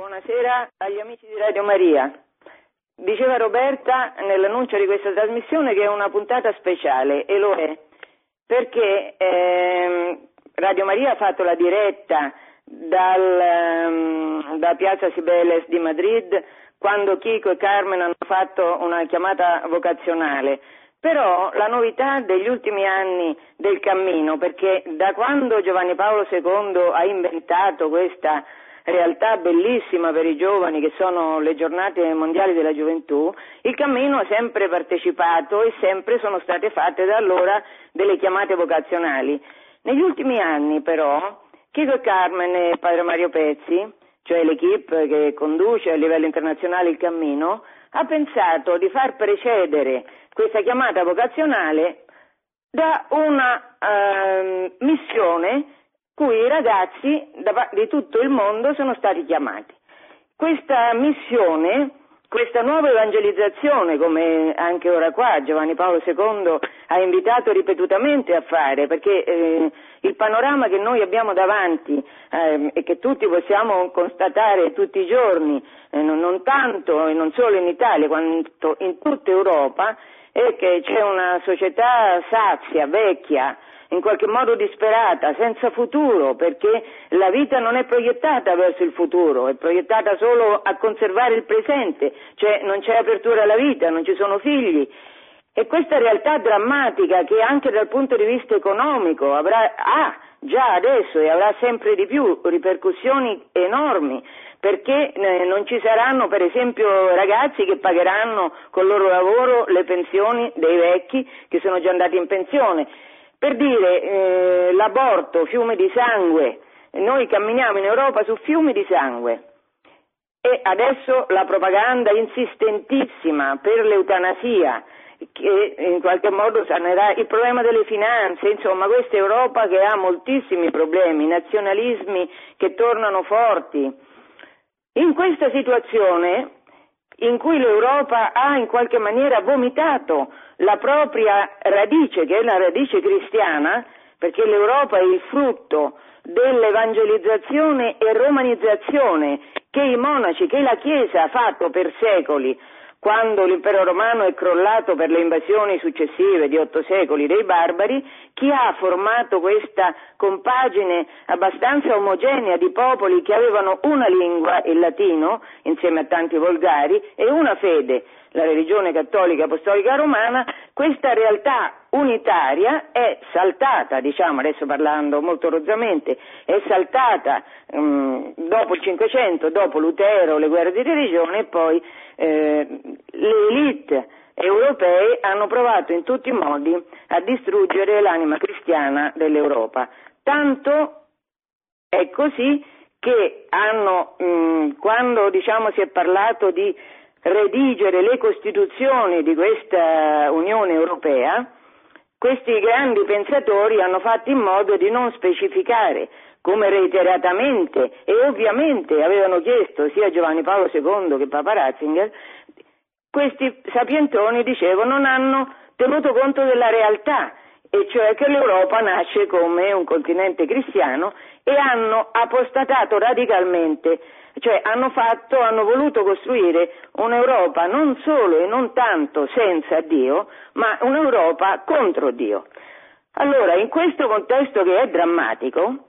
Buonasera agli amici di Radio Maria. Diceva Roberta nell'annuncio di questa trasmissione che è una puntata speciale e lo è perché ehm, Radio Maria ha fatto la diretta dal, ehm, da Piazza Sibeles di Madrid quando Chico e Carmen hanno fatto una chiamata vocazionale. Però la novità degli ultimi anni del cammino, perché da quando Giovanni Paolo II ha inventato questa realtà bellissima per i giovani che sono le giornate mondiali della gioventù, il cammino ha sempre partecipato e sempre sono state fatte da allora delle chiamate vocazionali. Negli ultimi anni però Chico Carmen e Padre Mario Pezzi, cioè l'equipe che conduce a livello internazionale il cammino, ha pensato di far precedere questa chiamata vocazionale da una eh, missione cui i ragazzi di tutto il mondo sono stati chiamati. Questa missione, questa nuova evangelizzazione, come anche ora qua Giovanni Paolo II ha invitato ripetutamente a fare, perché eh, il panorama che noi abbiamo davanti eh, e che tutti possiamo constatare tutti i giorni, eh, non, non tanto e non solo in Italia, quanto in tutta Europa, è che c'è una società sazia, vecchia, in qualche modo disperata, senza futuro, perché la vita non è proiettata verso il futuro, è proiettata solo a conservare il presente, cioè non c'è apertura alla vita, non ci sono figli. E questa realtà drammatica che anche dal punto di vista economico avrà, ha già adesso e avrà sempre di più ripercussioni enormi, perché eh, non ci saranno per esempio ragazzi che pagheranno col loro lavoro le pensioni dei vecchi che sono già andati in pensione per dire eh, l'aborto, fiume di sangue, noi camminiamo in Europa su fiumi di sangue e adesso la propaganda insistentissima per l'eutanasia che in qualche modo sanerà il problema delle finanze, insomma questa Europa che ha moltissimi problemi, nazionalismi che tornano forti. In questa situazione in cui l'Europa ha in qualche maniera vomitato la propria radice, che è la radice cristiana, perché l'Europa è il frutto dell'evangelizzazione e romanizzazione che i monaci, che la Chiesa ha fatto per secoli, quando l'impero romano è crollato per le invasioni successive di otto secoli dei barbari, chi ha formato questa compagine abbastanza omogenea di popoli che avevano una lingua, il latino, insieme a tanti volgari, e una fede, la religione cattolica apostolica romana, questa realtà unitaria è saltata, diciamo adesso parlando molto rozzamente, è saltata um, dopo il Cinquecento, dopo Lutero, le guerre di religione e poi eh, le elite europee hanno provato in tutti i modi a distruggere l'anima cristiana dell'Europa. Tanto è così che hanno, mh, quando diciamo, si è parlato di redigere le costituzioni di questa Unione Europea, questi grandi pensatori hanno fatto in modo di non specificare, come reiteratamente e ovviamente avevano chiesto sia Giovanni Paolo II che Papa Ratzinger, questi sapientoni, dicevo, non hanno tenuto conto della realtà, e cioè che l'Europa nasce come un continente cristiano e hanno apostatato radicalmente cioè hanno fatto, hanno voluto costruire un'Europa non solo e non tanto senza Dio, ma un'Europa contro Dio. Allora, in questo contesto che è drammatico,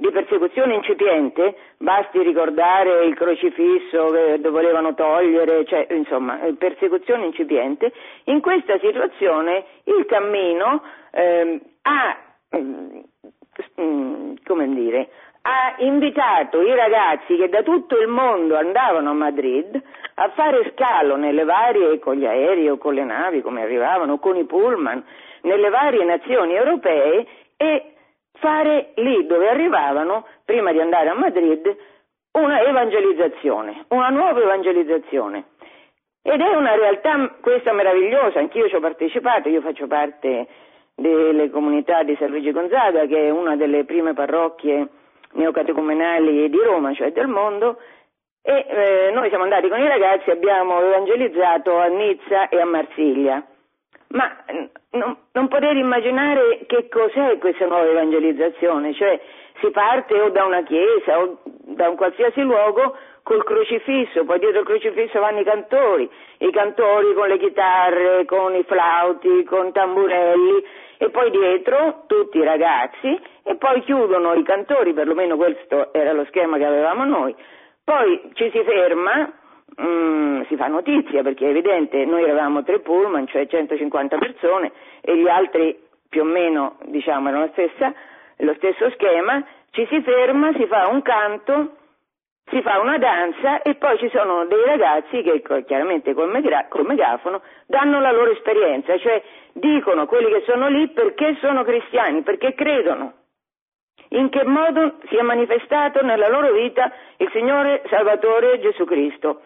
di persecuzione incipiente, basti ricordare il crocifisso che volevano togliere, cioè, insomma, persecuzione incipiente, in questa situazione il cammino eh, ha, mm, come dire, ha invitato i ragazzi che da tutto il mondo andavano a Madrid a fare scalo nelle varie, con gli aerei o con le navi come arrivavano, con i pullman, nelle varie nazioni europee e fare lì dove arrivavano, prima di andare a Madrid, una evangelizzazione, una nuova evangelizzazione. Ed è una realtà questa meravigliosa, anch'io ci ho partecipato, io faccio parte delle comunità di San Luigi Gonzaga, che è una delle prime parrocchie neocatecumenali di Roma, cioè del mondo, e eh, noi siamo andati con i ragazzi, abbiamo evangelizzato a Nizza e a Marsiglia. Ma non, non poter immaginare che cos'è questa nuova evangelizzazione, cioè si parte o da una chiesa o da un qualsiasi luogo col crocifisso, poi dietro il crocifisso vanno i cantori, i cantori con le chitarre, con i flauti, con tamburelli e poi dietro tutti i ragazzi e poi chiudono i cantori, perlomeno questo era lo schema che avevamo noi. Poi ci si ferma, mh, mm, si fa notizia perché è evidente, noi eravamo tre pullman, cioè 150 persone e gli altri più o meno diciamo erano stessa, lo stesso schema, ci si ferma, si fa un canto si fa una danza e poi ci sono dei ragazzi che chiaramente col, megra- col megafono danno la loro esperienza, cioè dicono quelli che sono lì perché sono cristiani, perché credono. In che modo si è manifestato nella loro vita il Signore Salvatore Gesù Cristo.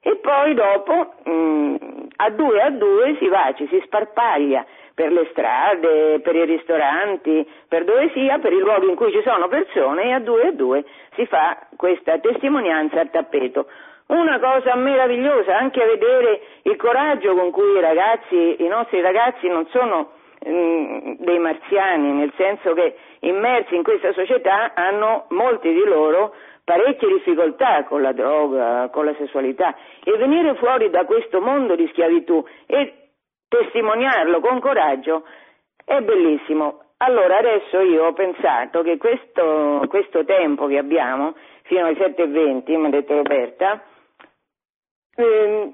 E poi dopo, mh, mm, a due a due, si va, ci si sparpaglia per le strade, per i ristoranti, per dove sia, per i luoghi in cui ci sono persone e a due a due si fa questa testimonianza al tappeto. Una cosa meravigliosa anche a vedere il coraggio con cui i ragazzi, i nostri ragazzi non sono mm, dei marziani, nel senso che immersi in questa società hanno molti di loro parecchie difficoltà con la droga, con la sessualità e venire fuori da questo mondo di schiavitù e testimoniarlo con coraggio è bellissimo. Allora adesso io ho pensato che questo, questo tempo che abbiamo, fino alle 7.20, mi ha detto Roberta, eh,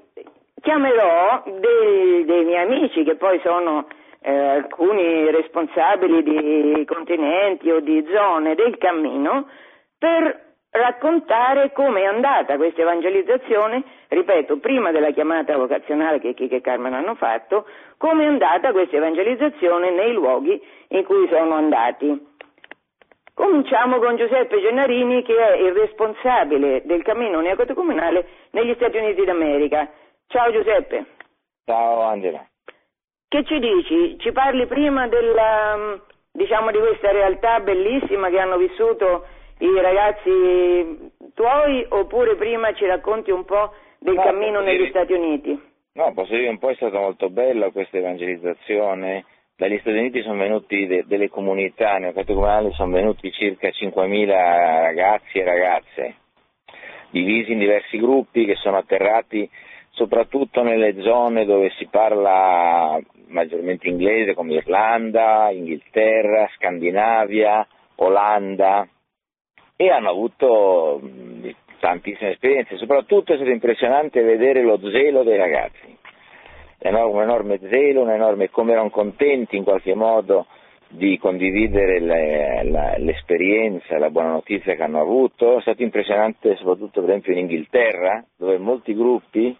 chiamerò dei, dei, miei amici che poi sono eh, alcuni responsabili di continenti o di zone del cammino per raccontare come è andata questa evangelizzazione, ripeto, prima della chiamata vocazionale che Chiche e Carmen hanno fatto, come è andata questa evangelizzazione nei luoghi in cui sono andati. Cominciamo con Giuseppe Gennarini che è il responsabile del cammino neocatecumenale negli Stati Uniti d'America. Ciao Giuseppe. Ciao Angela. Che ci dici? Ci parli prima della, diciamo, di questa realtà bellissima che hanno vissuto i ragazzi tuoi oppure prima ci racconti un po' del no, cammino negli dire... Stati Uniti? No, posso dire un po' è stata molto bella questa evangelizzazione. Dagli Stati Uniti sono venuti de- delle comunità neocatecumenali, sono venuti circa 5.000 ragazzi e ragazze, divisi in diversi gruppi che sono atterrati soprattutto nelle zone dove si parla maggiormente inglese come Irlanda, Inghilterra, Scandinavia, Olanda, e hanno avuto tantissime esperienze, soprattutto è stato impressionante vedere lo zelo dei ragazzi, un enorme zelo, un enorme come erano contenti in qualche modo di condividere le, la, l'esperienza, la buona notizia che hanno avuto, è stato impressionante soprattutto per esempio in Inghilterra, dove molti gruppi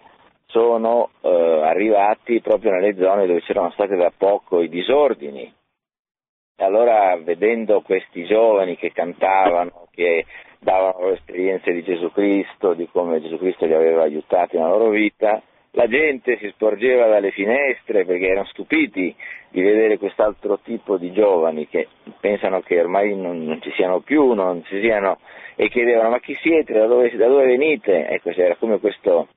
sono eh, arrivati proprio nelle zone dove c'erano stati da poco i disordini, allora vedendo questi giovani che cantavano, che davano esperienze di Gesù Cristo, di come Gesù Cristo li aveva aiutati nella loro vita, la gente si sporgeva dalle finestre perché erano stupiti di vedere quest'altro tipo di giovani che pensano che ormai non, non ci siano più, non ci siano, e chiedevano ma chi siete, da dove, da dove venite? Ecco, c'era come questo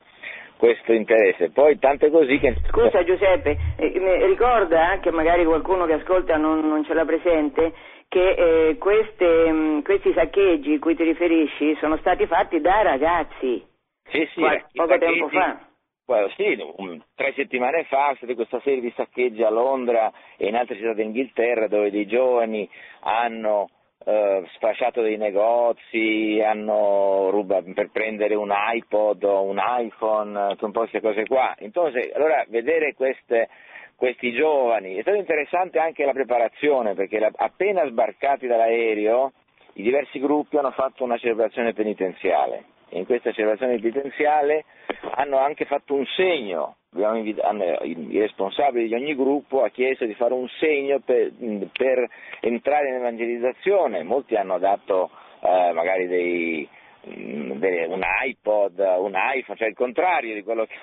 questo interesse. Poi tante così che... Scusa Giuseppe, eh, ricorda anche magari qualcuno che ascolta non, non ce l'ha presente che eh, queste, mh, mm, questi saccheggi a cui ti riferisci sono stati fatti da ragazzi sì, sì, Qual- poco tempo fa. Well, sì, um, tre settimane fa c'è stata questa serie di saccheggi a Londra e in altre città d'Inghilterra dove dei giovani hanno eh, sfasciato dei negozi, hanno rubato per prendere un iPod o un iPhone, un po' queste cose qua. Entonces, allora vedere queste, questi giovani, è stato interessante anche la preparazione, perché la, appena sbarcati dall'aereo i diversi gruppi hanno fatto una celebrazione penitenziale in questa celebrazione penitenziale hanno anche fatto un segno. I responsabili di ogni gruppo ha chiesto di fare un segno per, per entrare in evangelizzazione, molti hanno dato eh, magari dei, dei, un iPod, un iPhone, cioè il contrario di quello che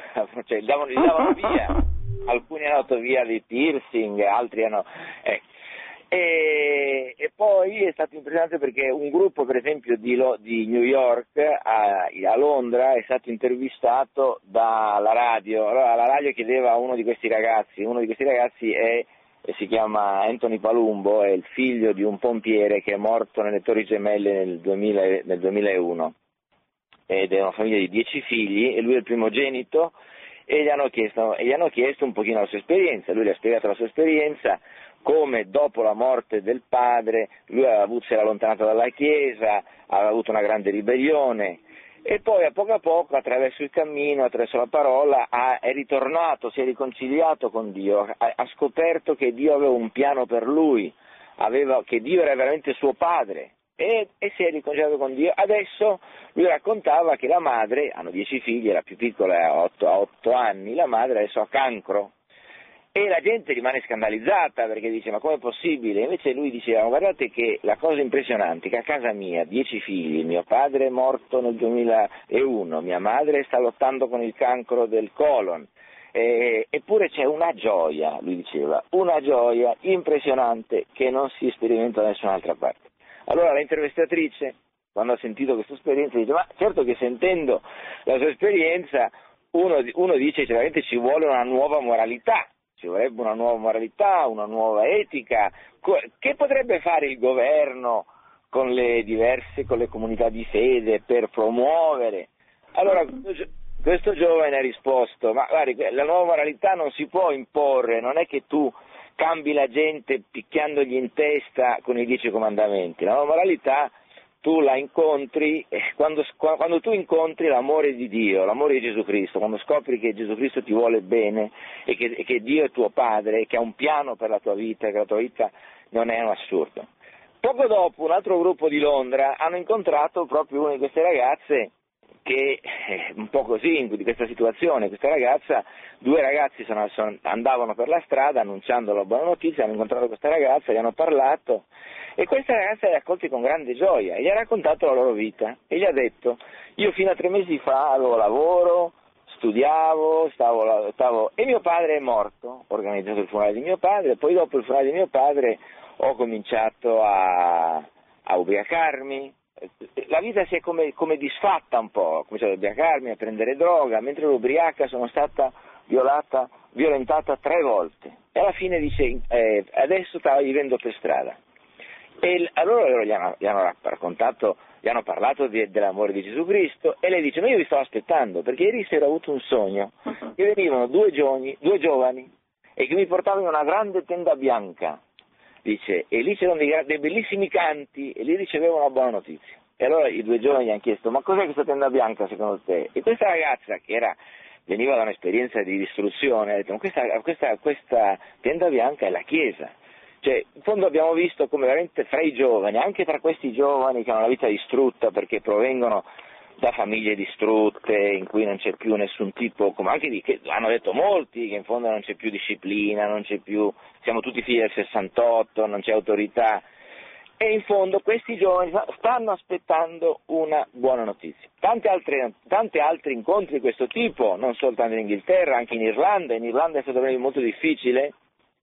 cioè, davano, li davano via, alcuni hanno dato via dei piercing, altri hanno... Eh, e, e, poi è stato impressionante perché un gruppo, per esempio, di, Lo, di New York a, a, Londra è stato intervistato dalla radio. Allora la radio chiedeva a uno di questi ragazzi, uno di questi ragazzi è, si chiama Anthony Palumbo, è il figlio di un pompiere che è morto nelle Torri Gemelle nel, 2000, nel 2001. ed è una famiglia di dieci figli e lui è il primogenito e gli hanno chiesto, gli hanno chiesto un pochino la sua esperienza, lui gli ha spiegato la sua esperienza, come dopo la morte del padre lui avuto, si era allontanato dalla Chiesa, aveva avuto una grande ribellione e poi a poco a poco attraverso il cammino, attraverso la parola è ritornato, si è riconciliato con Dio, ha, scoperto che Dio aveva un piano per lui, aveva, che Dio era veramente suo padre e, e, si è riconciliato con Dio. Adesso lui raccontava che la madre, hanno dieci figli, la più piccola ha otto, otto anni, la madre adesso ha cancro e la gente rimane scandalizzata perché dice ma com'è possibile? Invece lui diceva guardate che la cosa impressionante è che a casa mia, dieci figli, mio padre è morto nel 2001, mia madre sta lottando con il cancro del colon, eh, eppure c'è una gioia, lui diceva, una gioia impressionante che non si sperimenta da nessun'altra parte. Allora la intervistatrice, quando ha sentito questa esperienza, dice ma certo che sentendo la sua esperienza uno, uno dice veramente ci vuole una nuova moralità ci vorrebbe una nuova moralità, una nuova etica. Che potrebbe fare il governo con le diverse, con le comunità di fede per promuovere? Allora, questo giovane ha risposto, ma guardi, la nuova moralità non si può imporre, non è che tu cambi la gente picchiandogli in testa con i dieci comandamenti, la nuova moralità tu la incontri, quando, quando, tu incontri l'amore di Dio, l'amore di Gesù Cristo, quando scopri che Gesù Cristo ti vuole bene e che, e che Dio è tuo padre, che ha un piano per la tua vita, che la tua vita non è un assurdo. Poco dopo un altro gruppo di Londra hanno incontrato proprio una di queste ragazze che eh, un po' così di questa situazione, questa ragazza, due ragazzi sono, sono, andavano per la strada annunciando la buona notizia, hanno incontrato questa ragazza, gli hanno parlato e questa ragazza li ha accolti con grande gioia e gli ha raccontato la loro vita e gli ha detto io fino a tre mesi fa avevo lavoro, studiavo, stavo, stavo, e mio padre è morto, ho organizzato il funerale di mio padre, poi dopo il funerale di mio padre ho cominciato a, a ubriacarmi, la vita si è come, come, disfatta un po', ho cominciato ad ubriacarmi, a prendere droga, mentre l'ubriaca sono stata violata, violentata tre volte e alla fine dice eh, adesso stavo vivendo per strada. E allora loro gli hanno, gli hanno raccontato, gli hanno parlato di, dell'amore di Gesù Cristo e lei dice ma io vi stavo aspettando perché ieri sera ho avuto un sogno che venivano due giovani, due giovani e che mi portavano in una grande tenda bianca dice, e lì c'erano dei, dei, bellissimi canti e lì ricevevo una buona notizia. E allora i due giovani gli hanno chiesto, ma cos'è questa tenda bianca secondo te? E questa ragazza, che era, veniva da un'esperienza di distruzione, ha detto, ma questa, questa, questa tenda bianca è la Chiesa. Cioè, in fondo abbiamo visto come veramente fra i giovani, anche tra questi giovani che hanno la vita distrutta perché provengono da famiglie distrutte in cui non c'è più nessun tipo, come anche di, hanno detto molti, che in fondo non c'è più disciplina, non c'è più, siamo tutti figli del 68, non c'è autorità. E in fondo questi giovani stanno aspettando una buona notizia. Tanti altri, tanti altri incontri di questo tipo, non soltanto in Inghilterra, anche in Irlanda. In Irlanda è stato molto difficile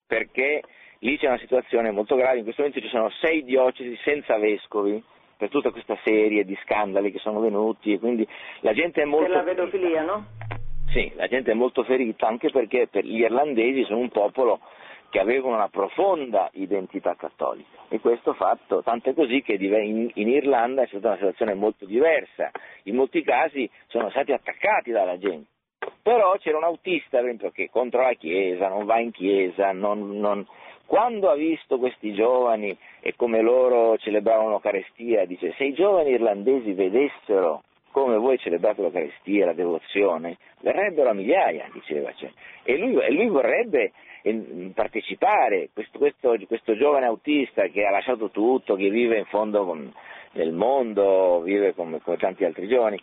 perché lì c'è una situazione molto grave. In questo momento ci sono sei diocesi senza vescovi per tutta questa serie di scandali che sono venuti e quindi la gente è molto... Per la pedofilia, no? Sì, la gente è molto ferita anche perché per gli irlandesi sono un popolo che avevano una profonda identità cattolica e questo fatto, tanto è così che in, in Irlanda è stata una situazione molto diversa, in molti casi sono stati attaccati dalla gente, però c'era un autista per esempio, che contro la Chiesa, non va in Chiesa, non, non, quando ha visto questi giovani e come loro celebravano l'Eucarestia, dice se i giovani irlandesi vedessero come voi celebrate l'Eucarestia, la devozione, verrebbero a migliaia, diceva. Cioè. E, lui, e, lui, vorrebbe eh, partecipare, questo, questo, questo, giovane autista che ha lasciato tutto, che vive in fondo con, nel mondo, vive come, come tanti altri giovani,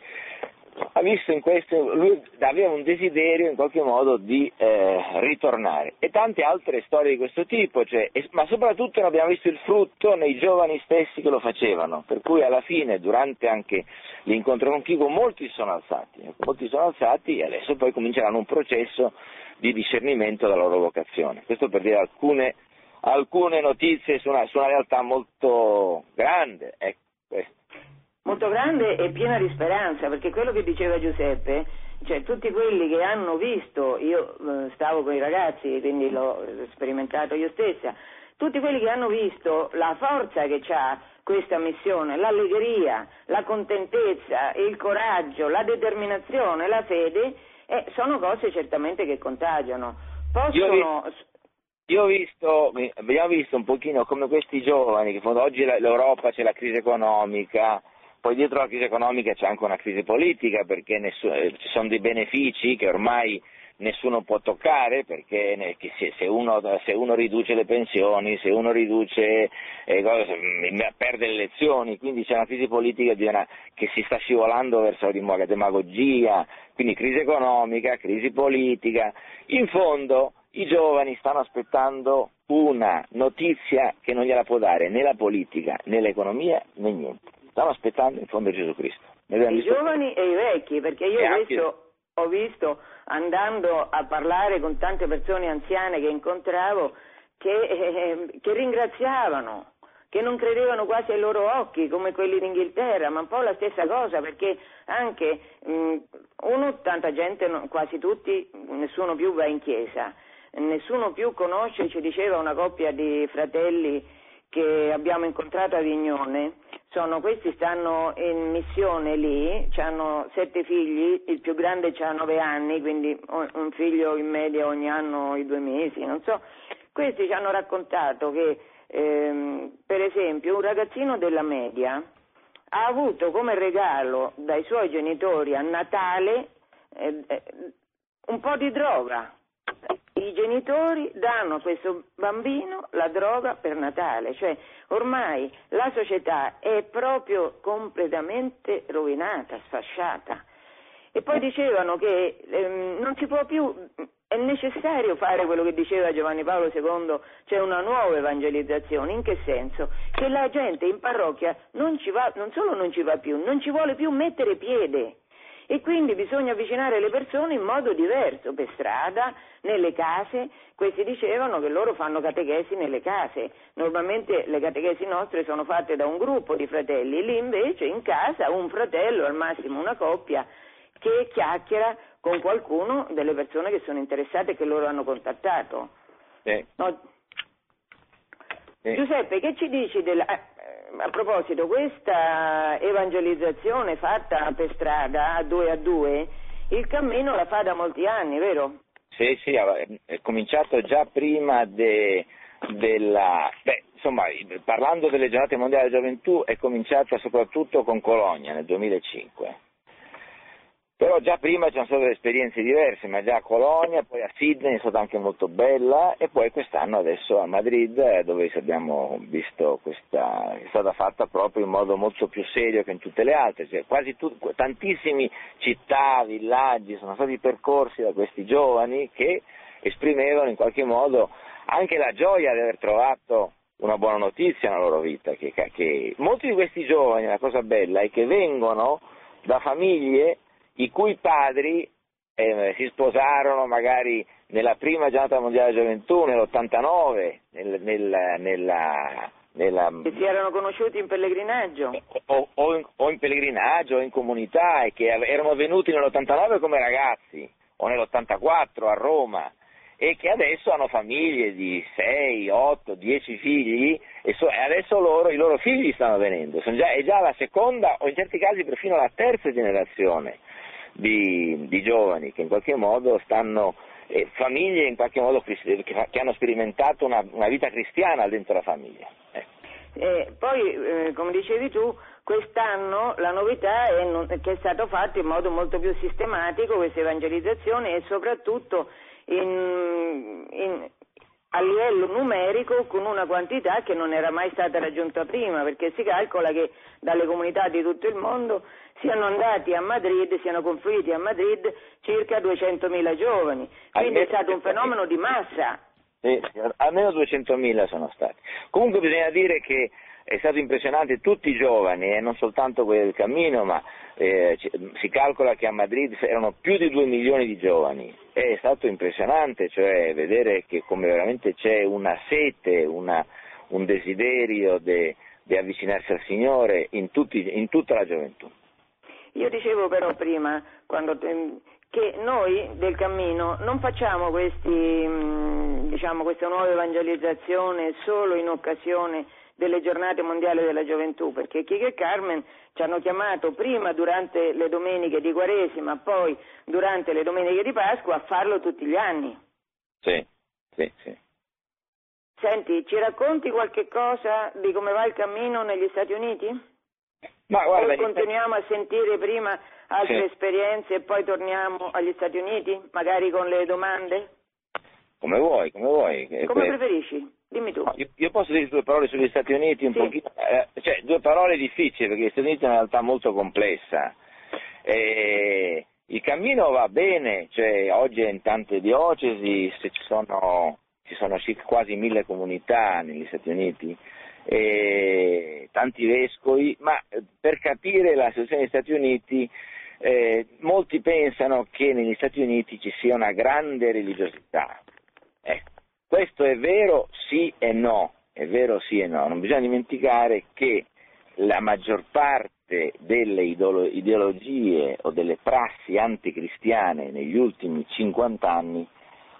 ha visto in questo, lui aveva un desiderio in qualche modo di eh, ritornare e tante altre storie di questo tipo, cioè, ma soprattutto ne abbiamo visto il frutto nei giovani stessi che lo facevano, per cui alla fine durante anche l'incontro con Chico molti sono alzati, molti sono alzati e adesso poi cominceranno un processo di discernimento della loro vocazione. Questo per dire alcune, alcune notizie su una, su una realtà molto grande. Ecco, molto grande e piena di speranza, perché quello che diceva Giuseppe, cioè tutti quelli che hanno visto, io eh, stavo con i ragazzi, quindi l'ho sperimentato io stessa, tutti quelli che hanno visto la forza che ha questa missione, l'allegria, la contentezza, il coraggio, la determinazione, la fede, eh, sono cose certamente che contagiano. Possono... Io ho visto, abbiamo visto un pochino come questi giovani, che oggi l'Europa c'è la crisi economica, poi dietro la crisi economica c'è anche una crisi politica perché nessuno, eh, ci sono dei benefici che ormai nessuno può toccare perché se uno, se uno riduce le pensioni, se uno riduce, eh, mm, perde le elezioni, quindi c'è una crisi politica che si sta scivolando verso la demagogia, quindi crisi economica, crisi politica. In fondo i giovani stanno aspettando una notizia che non gliela può dare né la politica né l'economia né niente stanno aspettando in fondo Gesù Cristo. I giovani e i vecchi, perché io adesso ho visto andando a parlare con tante persone anziane che incontravo che, eh, che ringraziavano, che non credevano quasi ai loro occhi come quelli d'Inghilterra, ma un po' la stessa cosa perché anche mh, uno, tanta gente, quasi tutti, nessuno più va in chiesa, nessuno più conosce, ci diceva una coppia di fratelli che abbiamo incontrato a Vignone, sono, questi stanno in missione lì, hanno sette figli, il più grande ha nove anni, quindi un figlio in media ogni anno i due mesi, non so. Questi ci hanno raccontato che, ehm, per esempio, un ragazzino della media ha avuto come regalo dai suoi genitori a Natale eh, eh, un po' di droga i genitori danno a questo bambino la droga per Natale, cioè ormai la società è proprio completamente rovinata, sfasciata. E poi dicevano che ehm, non si può più, è necessario fare quello che diceva Giovanni Paolo II, cioè una nuova evangelizzazione. In che senso? Che la gente in parrocchia non, va, non solo non ci va più, non ci vuole più mettere piede e quindi bisogna avvicinare le persone in modo diverso, per strada, nelle case. Questi dicevano che loro fanno catechesi nelle case, normalmente le catechesi nostre sono fatte da un gruppo di fratelli, lì invece in casa un fratello, al massimo una coppia, che chiacchiera con qualcuno delle persone che sono interessate e che loro hanno contattato. Sì. No? Sì. Giuseppe, che ci dici della a proposito, questa evangelizzazione fatta per strada a due a due, il cammino la fa da molti anni, vero? Sì, sì, è cominciato già prima de, della... Beh, insomma, parlando delle giornate mondiali della gioventù, è cominciata soprattutto con Colonia nel 2005 però già prima c'erano state esperienze diverse, ma già a Colonia, poi a Sydney è stata anche molto bella e poi quest'anno adesso a Madrid eh, dove abbiamo visto questa, è stata fatta proprio in modo molto più serio che in tutte le altre, cioè, quasi tu, tantissimi città, villaggi sono stati percorsi da questi giovani che esprimevano in qualche modo anche la gioia di aver trovato una buona notizia nella loro vita, che, che molti di questi giovani, la cosa bella è che vengono da famiglie i cui padri eh, si sposarono magari nella prima giornata mondiale della gioventù, nell'89, nel, nel, nella, nella... Che si erano conosciuti in pellegrinaggio? O, o, in, o, in, pellegrinaggio o in comunità e che erano venuti nell'89 come ragazzi o nell'84 a Roma e che adesso hanno famiglie di 6, 8, 10 figli e, so, e adesso loro, i loro figli stanno venendo, già, è già la seconda o in certi casi perfino la terza generazione di, di giovani che in qualche modo stanno, eh, famiglie in qualche modo che, che hanno sperimentato una, una, vita cristiana dentro la famiglia. Eh. Eh, poi, eh, come dicevi tu, quest'anno la novità è che è stato fatto in modo molto più sistematico questa evangelizzazione e soprattutto in, in, a livello numerico con una quantità che non era mai stata raggiunta prima, perché si calcola che dalle comunità di tutto il mondo siano andati a Madrid, siano confluiti a Madrid circa 200.000 giovani, quindi è stato un fenomeno di massa. Sì, almeno 200.000 sono stati. Comunque bisogna dire che è stato impressionante tutti i giovani, e eh, non soltanto quelli del cammino, ma eh, si calcola che a Madrid erano più di 2 milioni di giovani. È stato impressionante, cioè vedere che come veramente c'è una sete, una, un desiderio di de avvicinarsi al Signore in, tutti, in tutta la gioventù. Io dicevo però prima, quando, che noi del cammino non facciamo questi, mm, diciamo, questa nuova evangelizzazione solo in occasione delle giornate mondiali della gioventù, perché Chico e Carmen ci hanno chiamato prima durante le domeniche di Quaresima, poi durante le domeniche di Pasqua a farlo tutti gli anni. Sì, sì, sì. Senti, ci racconti qualche cosa di come va il cammino negli Stati Uniti? Ma guarda, o continuiamo a sentire prima altre Sì. esperienze e poi torniamo agli Stati Uniti, magari con le domande? come vuoi, come vuoi. Eh, Come que- preferisci? Dimmi tu. No, io, io posso dire due parole sugli Stati Uniti, un Sì. pochino, eh, cioè due parole difficili perché gli Stati Uniti è una realtà molto complessa. Eh, il cammino va bene, cioè, oggi in tante diocesi, se ci sono, ci sono quasi mille comunità negli Stati Uniti, eh, tanti vescovi, ma eh, per capire la situazione degli Stati Uniti eh, molti pensano che negli Stati Uniti ci sia una grande religiosità. Ecco, questo è vero sì e no, è vero sì e no, non bisogna dimenticare che la maggior parte delle ideologie o delle prassi anticristiane negli ultimi 50 anni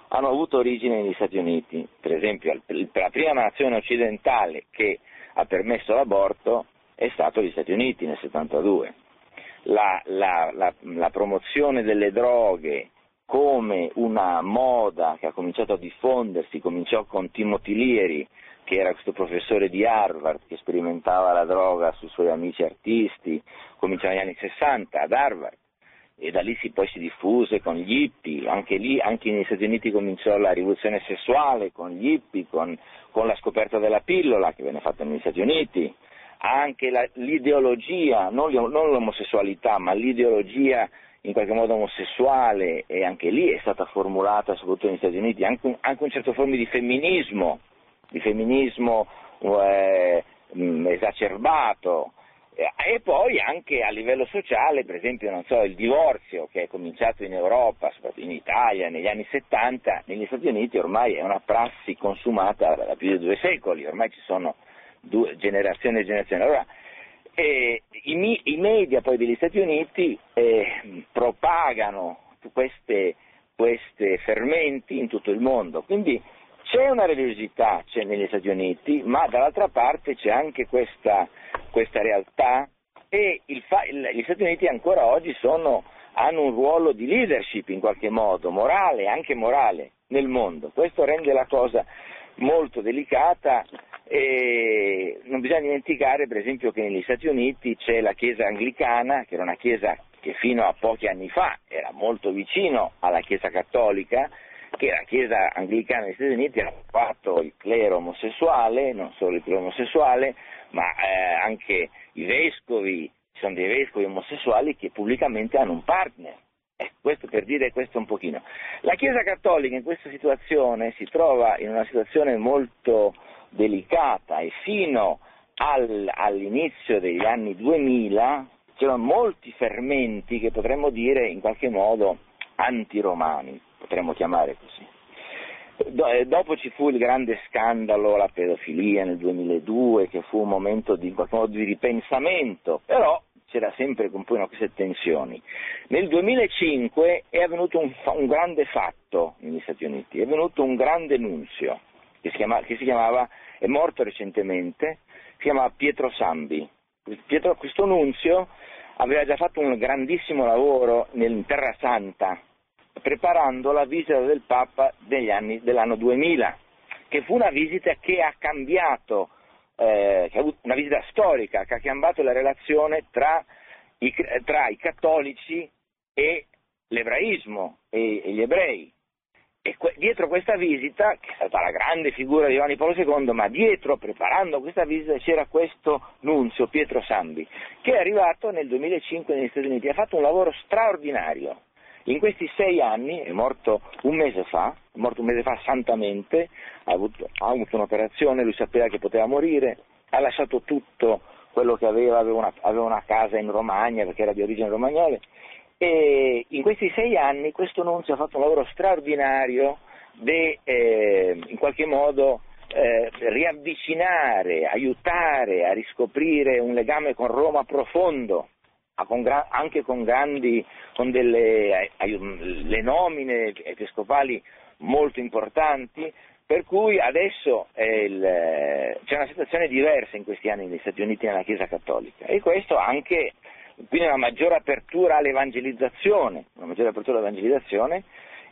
hanno avuto origine negli Stati Uniti. Per esempio, la prima nazione occidentale che ha permesso l'aborto è stato gli Stati Uniti nel 72. La, la- la- la promozione delle droghe come una moda che ha cominciato a diffondersi, cominciò con Timothy Leary, che era questo professore di Harvard che sperimentava la droga sui suoi amici artisti, cominciò negli anni 60 ad Harvard e da lì si, poi si diffuse con gli hippie, anche lì, anche negli Stati Uniti cominciò la rivoluzione sessuale con gli hippie, con, con la scoperta della pillola che venne fatta negli Stati Uniti, anche la- l'ideologia, non, non l'omosessualità, ma l'ideologia in qualche modo omosessuale e anche lì è stata formulata soprattutto negli Stati Uniti, anche, un- anche un certo forma di femminismo, di femminismo eh, esacerbato e poi anche a livello sociale, per esempio, so, il divorzio che è cominciato in Europa, soprattutto in Italia negli anni 70, negli Stati Uniti ormai è una prassi consumata da più di due secoli, ormai ci sono due generazioni e generazioni. Allora, eh, i, i media poi degli Stati Uniti eh, propagano queste fermenti in tutto il mondo, quindi c'è una religiosità c'è negli Stati Uniti, ma dall'altra parte c'è anche questa, questa realtà e il gli Stati Uniti ancora oggi sono- hanno un ruolo di leadership in qualche modo, morale, anche morale, nel mondo. Questo rende la cosa molto delicata e non bisogna dimenticare per esempio che negli Stati Uniti c'è la Chiesa anglicana, che era una chiesa che fino a pochi anni fa era molto vicino alla Chiesa cattolica, che la Chiesa anglicana negli Stati Uniti ha fatto il clero omosessuale, non solo il clero omosessuale, ma eh, anche i vescovi, ci sono dei vescovi omosessuali che pubblicamente hanno un partner. Eh, questo per dire questo un pochino. La Chiesa Cattolica in questa situazione si trova in una situazione molto delicata e fino al- all'inizio degli anni 2000 c'erano molti fermenti che potremmo dire in qualche modo antiromani, potremmo chiamare così. Do- eh, dopo ci fu il grande scandalo, la pedofilia nel 2002, che fu un momento di, in qualche modo di ripensamento, però c'era sempre un po' queste tensioni. Nel 2005 è avvenuto un, un grande fatto negli Stati Uniti, è venuto un grande nunzio che si, chiama- che si chiamava, è morto recentemente, si chiamava Pietro Sambi. Pietro- questo nunzio aveva già fatto un grandissimo lavoro in Terra Santa, preparando la visita del Papa anni, dell'anno 2000, che fu una visita che ha cambiato, eh, una visita storica, che ha cambiato la relazione tra i, tra i cattolici e l'ebraismo e, e gli ebrei. E que- dietro questa visita, che è stata la grande figura di Giovanni Paolo II, ma dietro, preparando questa visita, c'era questo nunzio, Pietro Sambi, che è arrivato nel 2005 negli Stati Uniti, ha fatto un lavoro straordinario. In questi sei anni, è morto un mese fa, è morto un mese fa santamente, ha avuto, ha avuto un'operazione, lui sapeva che poteva morire, ha lasciato tutto quello che aveva, aveva una, aveva una casa in Romagna perché era di origine romagnole, e in questi sei anni questo nunzio ha fatto un lavoro straordinario di eh, in qualche modo eh, riavvicinare, aiutare a riscoprire un legame con Roma profondo. Con gra- anche con grandi, con delle le nomine episcopali molto importanti, per cui adesso il, c'è una situazione diversa in questi anni negli Stati Uniti nella Chiesa Cattolica. E questo anche quindi una maggiore apertura all'evangelizzazione, una maggiore apertura all'evangelizzazione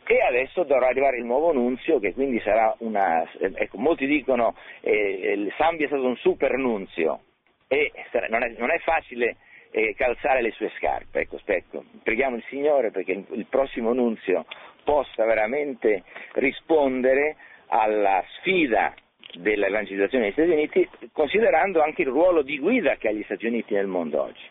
e adesso dovrà arrivare il nuovo nunzio che quindi sarà una, ecco, molti dicono eh, Sambi è stato un super nunzio e non è, non è facile eh, calzare le sue scarpe, ecco, ecco, preghiamo il Signore perché il prossimo nunzio possa veramente rispondere alla sfida dell'evangelizzazione negli Stati Uniti, considerando anche il ruolo di guida che ha gli Stati Uniti nel mondo oggi.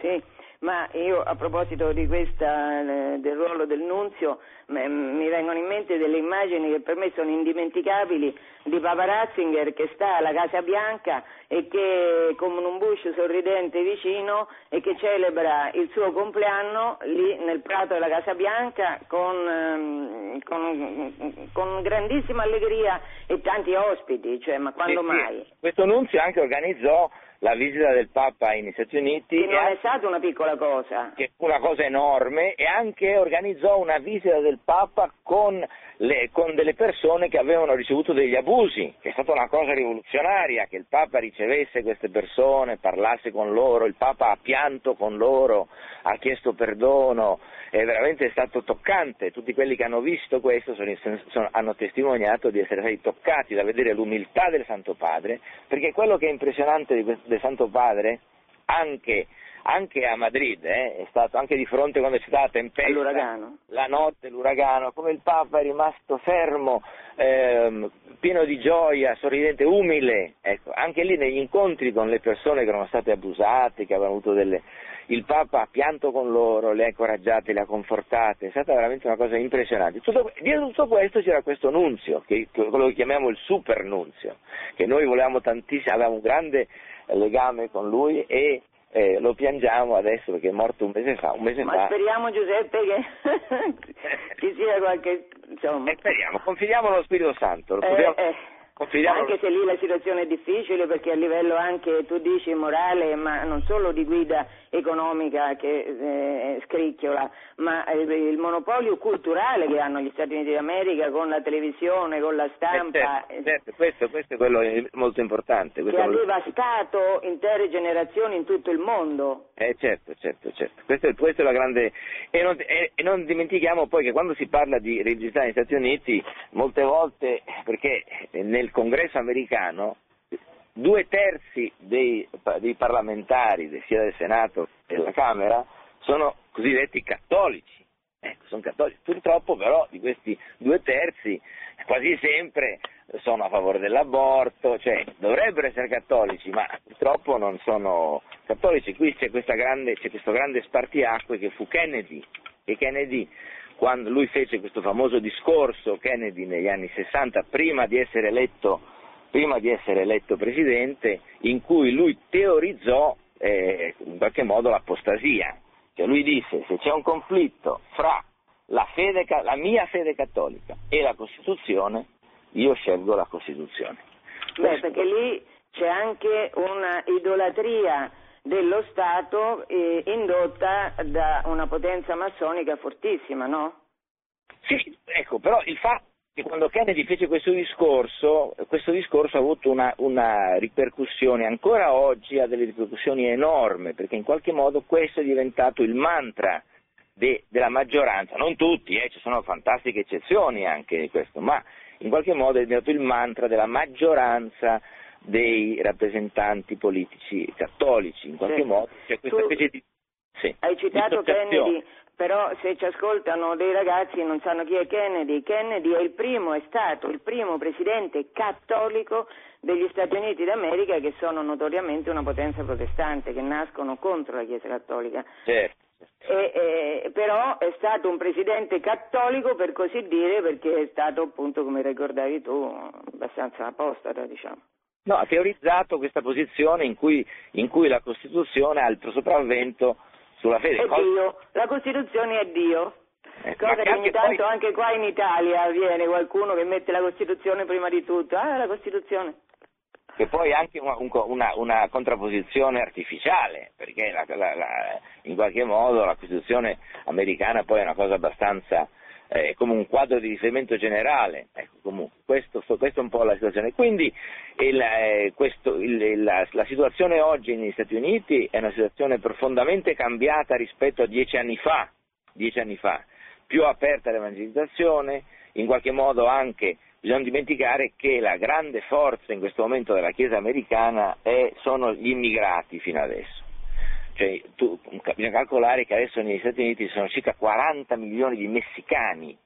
Sì, ma io a proposito di questa, eh, del ruolo del nunzio mi vengono in mente delle immagini che per me sono indimenticabili di Papa Ratzinger che sta alla Casa Bianca e che con un Bush sorridente vicino e che celebra il suo compleanno lì nel prato della Casa Bianca con, ehm, con, con grandissima allegria e tanti ospiti, cioè ma quando sì, mai? Sì. Questo nunzio anche organizzò la visita del Papa negli Stati Uniti. Che non è stata una piccola cosa. Che fu una cosa enorme e anche organizzò una visita del Papa con, le, con, delle persone che avevano ricevuto degli abusi, che è stata una cosa rivoluzionaria, che il Papa ricevesse queste persone, parlasse con loro, il Papa ha pianto con loro, ha chiesto perdono, è veramente stato toccante, tutti quelli che hanno visto questo sono, sono, hanno testimoniato di essere stati toccati da vedere l'umiltà del Santo Padre, perché quello che è impressionante del Santo Padre, anche, anche a Madrid, eh, è stato anche di fronte quando c'è stata la tempesta, l'uragano. la notte, l'uragano, come il Papa è rimasto fermo, ehm, pieno di gioia, sorridente, umile, ecco, anche lì negli incontri con le persone che erano state abusate, che avevano avuto delle il Papa ha pianto con loro, le ha incoraggiate, le ha confortate, è stata veramente una cosa impressionante. Tutto, dietro tutto questo c'era questo nunzio, che, quello che chiamiamo il super nunzio, che noi volevamo tantissimo, avevamo un grande legame con lui e eh, lo piangiamo adesso perché è morto un mese fa. Un mese Ma fa. speriamo Giuseppe che ci sia qualche... Insomma. Eh, speriamo, confidiamo nello Spirito Santo. Eh, eh. Anche se lì la situazione è difficile perché a livello anche, tu dici, morale, ma non solo di guida economica che eh, scricchiola, ma il, il, monopolio culturale che hanno gli Stati Uniti d'America con la televisione, con la stampa. Eh certo, certo, questo, questo, è quello molto importante. Che ha devastato intere generazioni in tutto il mondo. Eh certo, certo, certo. Questo è, questo è la grande... E non, e, e non, dimentichiamo poi che quando si parla di religiosità negli Stati Uniti, molte volte, perché nel congresso americano due terzi dei, dei parlamentari, sia del Senato che della Camera, sono cosiddetti cattolici. Ecco, sono cattolici. Purtroppo però di questi due terzi quasi sempre sono a favore dell'aborto, cioè dovrebbero essere cattolici, ma purtroppo non sono cattolici. Qui c'è, grande, c'è questo grande spartiacque che fu Kennedy, e Kennedy quando lui fece questo famoso discorso, Kennedy negli anni 60, prima di essere eletto di essere eletto presidente, in cui lui teorizzò eh, in qualche modo l'apostasia. Cioè lui disse se c'è un conflitto fra la, fede, la mia fede cattolica e la Costituzione, io scelgo la Costituzione. Beh, perché lì c'è anche una idolatria dello Stato eh, indotta da una potenza massonica fortissima, no? Sì, ecco, però il fatto che quando Kennedy fece questo discorso, questo discorso ha avuto una, una, ripercussione, ancora oggi ha delle ripercussioni enormi, perché in qualche modo questo è diventato il mantra de, della maggioranza, non tutti, eh, ci sono fantastiche eccezioni anche di questo, ma in qualche modo è diventato il mantra della maggioranza dei rappresentanti politici cattolici, in qualche sì. modo c'è questa tu specie di... Sì, hai citato Kennedy però se ci ascoltano dei ragazzi non sanno chi è Kennedy, Kennedy è il primo, è stato il primo presidente cattolico degli Stati Uniti d'America che sono notoriamente una potenza protestante, che nascono contro la Chiesa cattolica. Certo. E, eh, però è stato un presidente cattolico per così dire perché è stato appunto come ricordavi tu abbastanza apostata diciamo. No, ha teorizzato questa posizione in cui, in cui la Costituzione ha il sopravvento sulla fede. È Dio, la Costituzione è Dio. Eh, Cosa che ogni tanto poi... anche qua in Italia avviene qualcuno che mette la Costituzione prima di tutto. Ah, la Costituzione. che poi è anche una, una, una contrapposizione artificiale, perché la, la, la, in qualche modo la Costituzione americana poi è una cosa abbastanza eh, come un quadro di riferimento generale, ecco, comunque, questo, questa è un po' la situazione. Quindi il, eh, questo, il, la, la, situazione oggi negli Stati Uniti è una situazione profondamente cambiata rispetto a dieci anni fa, dieci anni fa più aperta all'evangelizzazione, in qualche modo anche bisogna dimenticare che la grande forza in questo momento della Chiesa americana è, sono gli immigrati fino adesso. Cioè, tu, bisogna calcolare che adesso negli Stati Uniti ci sono circa 40 milioni di messicani.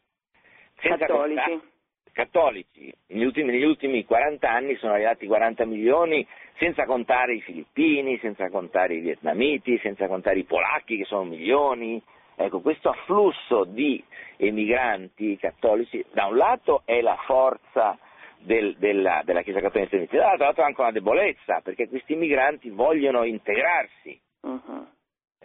Cattolici. Contare, cattolici. Negli ultimi, negli ultimi 40 anni sono arrivati 40 milioni, senza contare i filippini, senza contare i vietnamiti, senza contare i polacchi che sono milioni. Ecco, questo afflusso di emigranti cattolici, da un lato è la forza del, della, della, Chiesa Cattolica negli Stati Uniti, dall'altro lato è anche una debolezza, perché questi migranti vogliono integrarsi. Uh-huh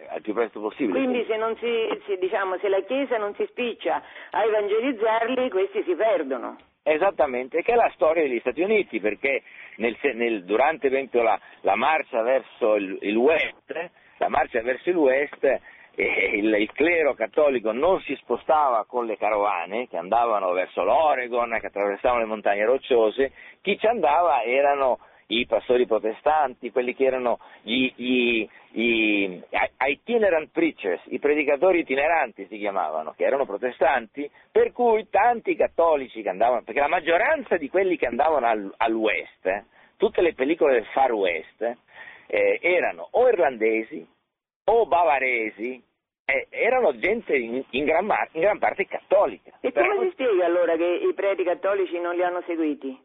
al più presto possibile. Quindi se, si, se, diciamo, se, la Chiesa non si spiccia a evangelizzarli, questi si perdono. Esattamente, che è la storia degli Stati Uniti, perché nel, nel, durante la, la, marcia verso il, il West, la marcia verso il West il, il, clero cattolico non si spostava con le carovane che andavano verso l'Oregon, che attraversavano le montagne rocciose, chi ci andava erano i pastori protestanti, quelli che erano gli, gli, gli itinerant preachers, i predicatori itineranti si chiamavano, che erano protestanti, per cui tanti cattolici che andavano, perché la maggioranza di quelli che andavano al, al West, eh, tutte le pellicole del Far West, eh, erano o irlandesi o bavaresi, eh, erano gente in, in, gran mar- in, gran parte cattolica. E Però... come si spiega allora che i preti cattolici non li hanno seguiti?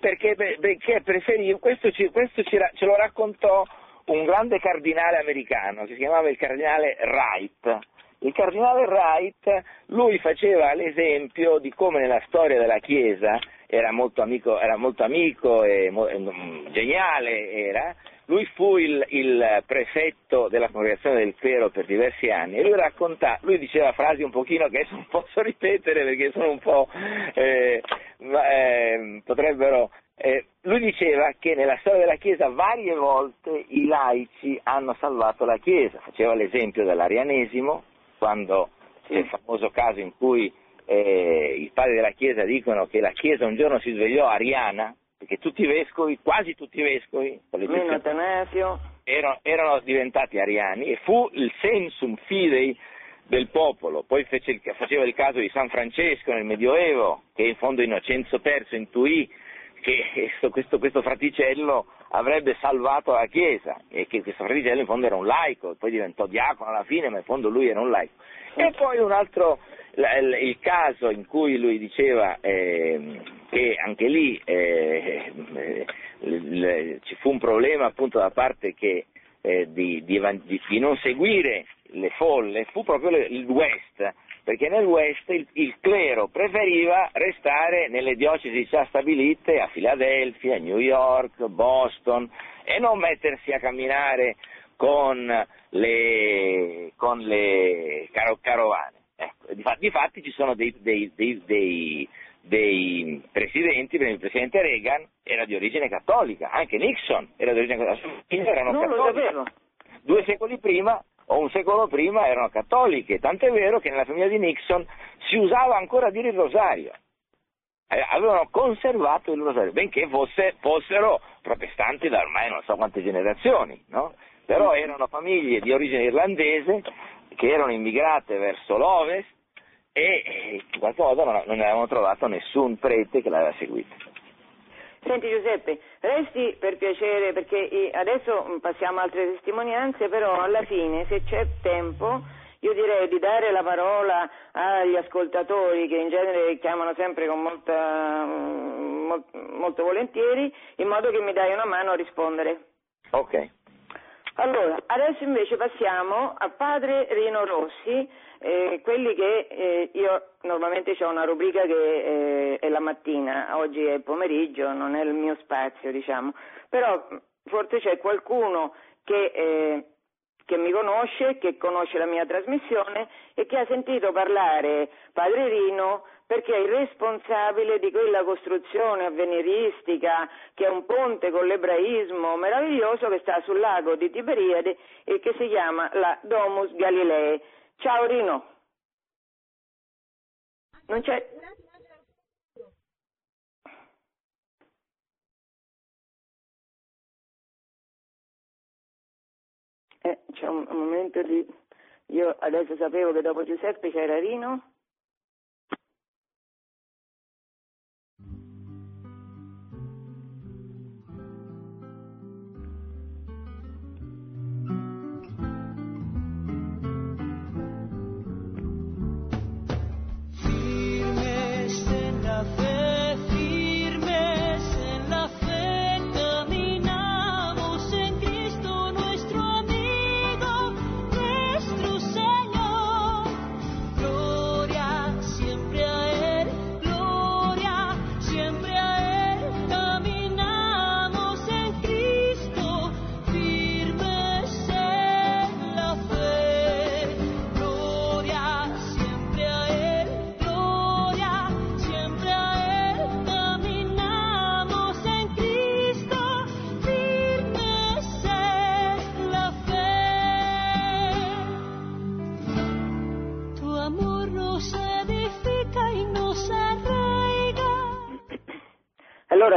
Perché, perché preferivo, questo, ci, questo ci, ce lo raccontò un grande cardinale americano si chiamava il cardinale Wright. Il cardinale Wright, lui faceva l'esempio di come nella storia della Chiesa era molto amico, era molto amico e mm, geniale era, lui fu il, il, prefetto della congregazione del clero per diversi anni e lui racconta, lui diceva frasi un pochino che adesso non posso ripetere perché sono un po', eh, eh, potrebbero, eh, lui diceva che nella storia della Chiesa varie volte i laici hanno salvato la Chiesa, faceva l'esempio dell'arianesimo, quando c'è il famoso caso in cui eh, i padri della Chiesa dicono che la Chiesa un giorno si svegliò ariana, perché tutti i vescovi, quasi tutti i vescovi, erano, erano, diventati ariani e fu il sensum fidei del popolo, poi fece, faceva il caso di San Francesco nel Medioevo, che in fondo Innocenzo III intuì che questo, questo, questo, fraticello avrebbe salvato la Chiesa e che questo fraticello in fondo era un laico, poi diventò diacono alla fine, ma in fondo lui era un laico. E poi un altro, il caso in cui lui diceva eh, che anche lì eh, ci fu un problema appunto da parte che, eh, di, di, di, non seguire le folle, fu proprio il West, perché nel West il, il, clero preferiva restare nelle diocesi già stabilite a Filadelfia, New York, Boston e non mettersi a camminare con le, con le caro, carovane. Ecco, difatti, ci sono dei, dei, dei, dei presidenti, il presidente Reagan era di origine cattolica, anche Nixon era di origine cattolica, erano non cattoliche. Due secoli prima o un secolo prima erano cattoliche, tant'è vero che nella famiglia di Nixon si usava ancora dire il rosario. Eh, avevano conservato il rosario, benché fosse, fossero protestanti da ormai non so quante generazioni, no? però erano famiglie di origine irlandese che erano immigrate verso l'ovest e in qualche modo non, avevano trovato nessun prete che l'aveva seguito. Senti Giuseppe, resti per piacere perché adesso passiamo a altre testimonianze, però alla fine se c'è tempo io direi di dare la parola agli ascoltatori che in genere chiamano sempre con molta, molto, molto volentieri, in modo che mi dai una mano a rispondere. Ok. Allora, adesso invece passiamo a padre Rino Rossi, eh, quelli che eh, io normalmente ho una rubrica che eh, è la mattina, oggi è pomeriggio, non è il mio spazio, diciamo, però forse c'è qualcuno che eh, che mi conosce, che conosce la mia trasmissione e che ha sentito parlare Padre Rino perché è il responsabile di quella costruzione avveniristica che è un ponte con l'ebraismo meraviglioso che sta sul lago di Tiberiade e che si chiama la Domus Galilei. Ciao Rino. Non c'è... Eh, c'è un, momento di... Io adesso sapevo che dopo Giuseppe c'era Rino.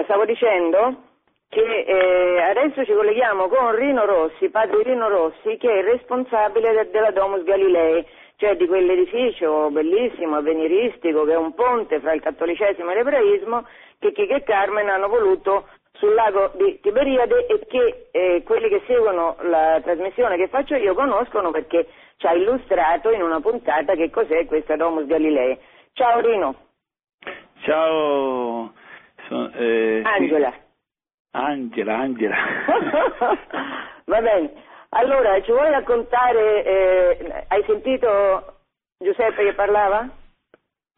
Stavo dicendo che eh, adesso ci colleghiamo con Rino Rossi, padre Rino Rossi, che è il responsabile de- della Domus Galilei, cioè di quell'edificio bellissimo, avveniristico, che è un ponte fra il cattolicesimo e l'ebraismo, che Chico e Carmen hanno voluto sul lago di Tiberiade e che eh, quelli che seguono la trasmissione che faccio io conoscono perché ci ha illustrato in una puntata che cos'è questa Domus Galilei. Ciao Rino. Ciao, so- eh. Angela. Angela, Angela. Va bene. Allora, ci vuoi raccontare, eh, hai sentito Giuseppe che parlava?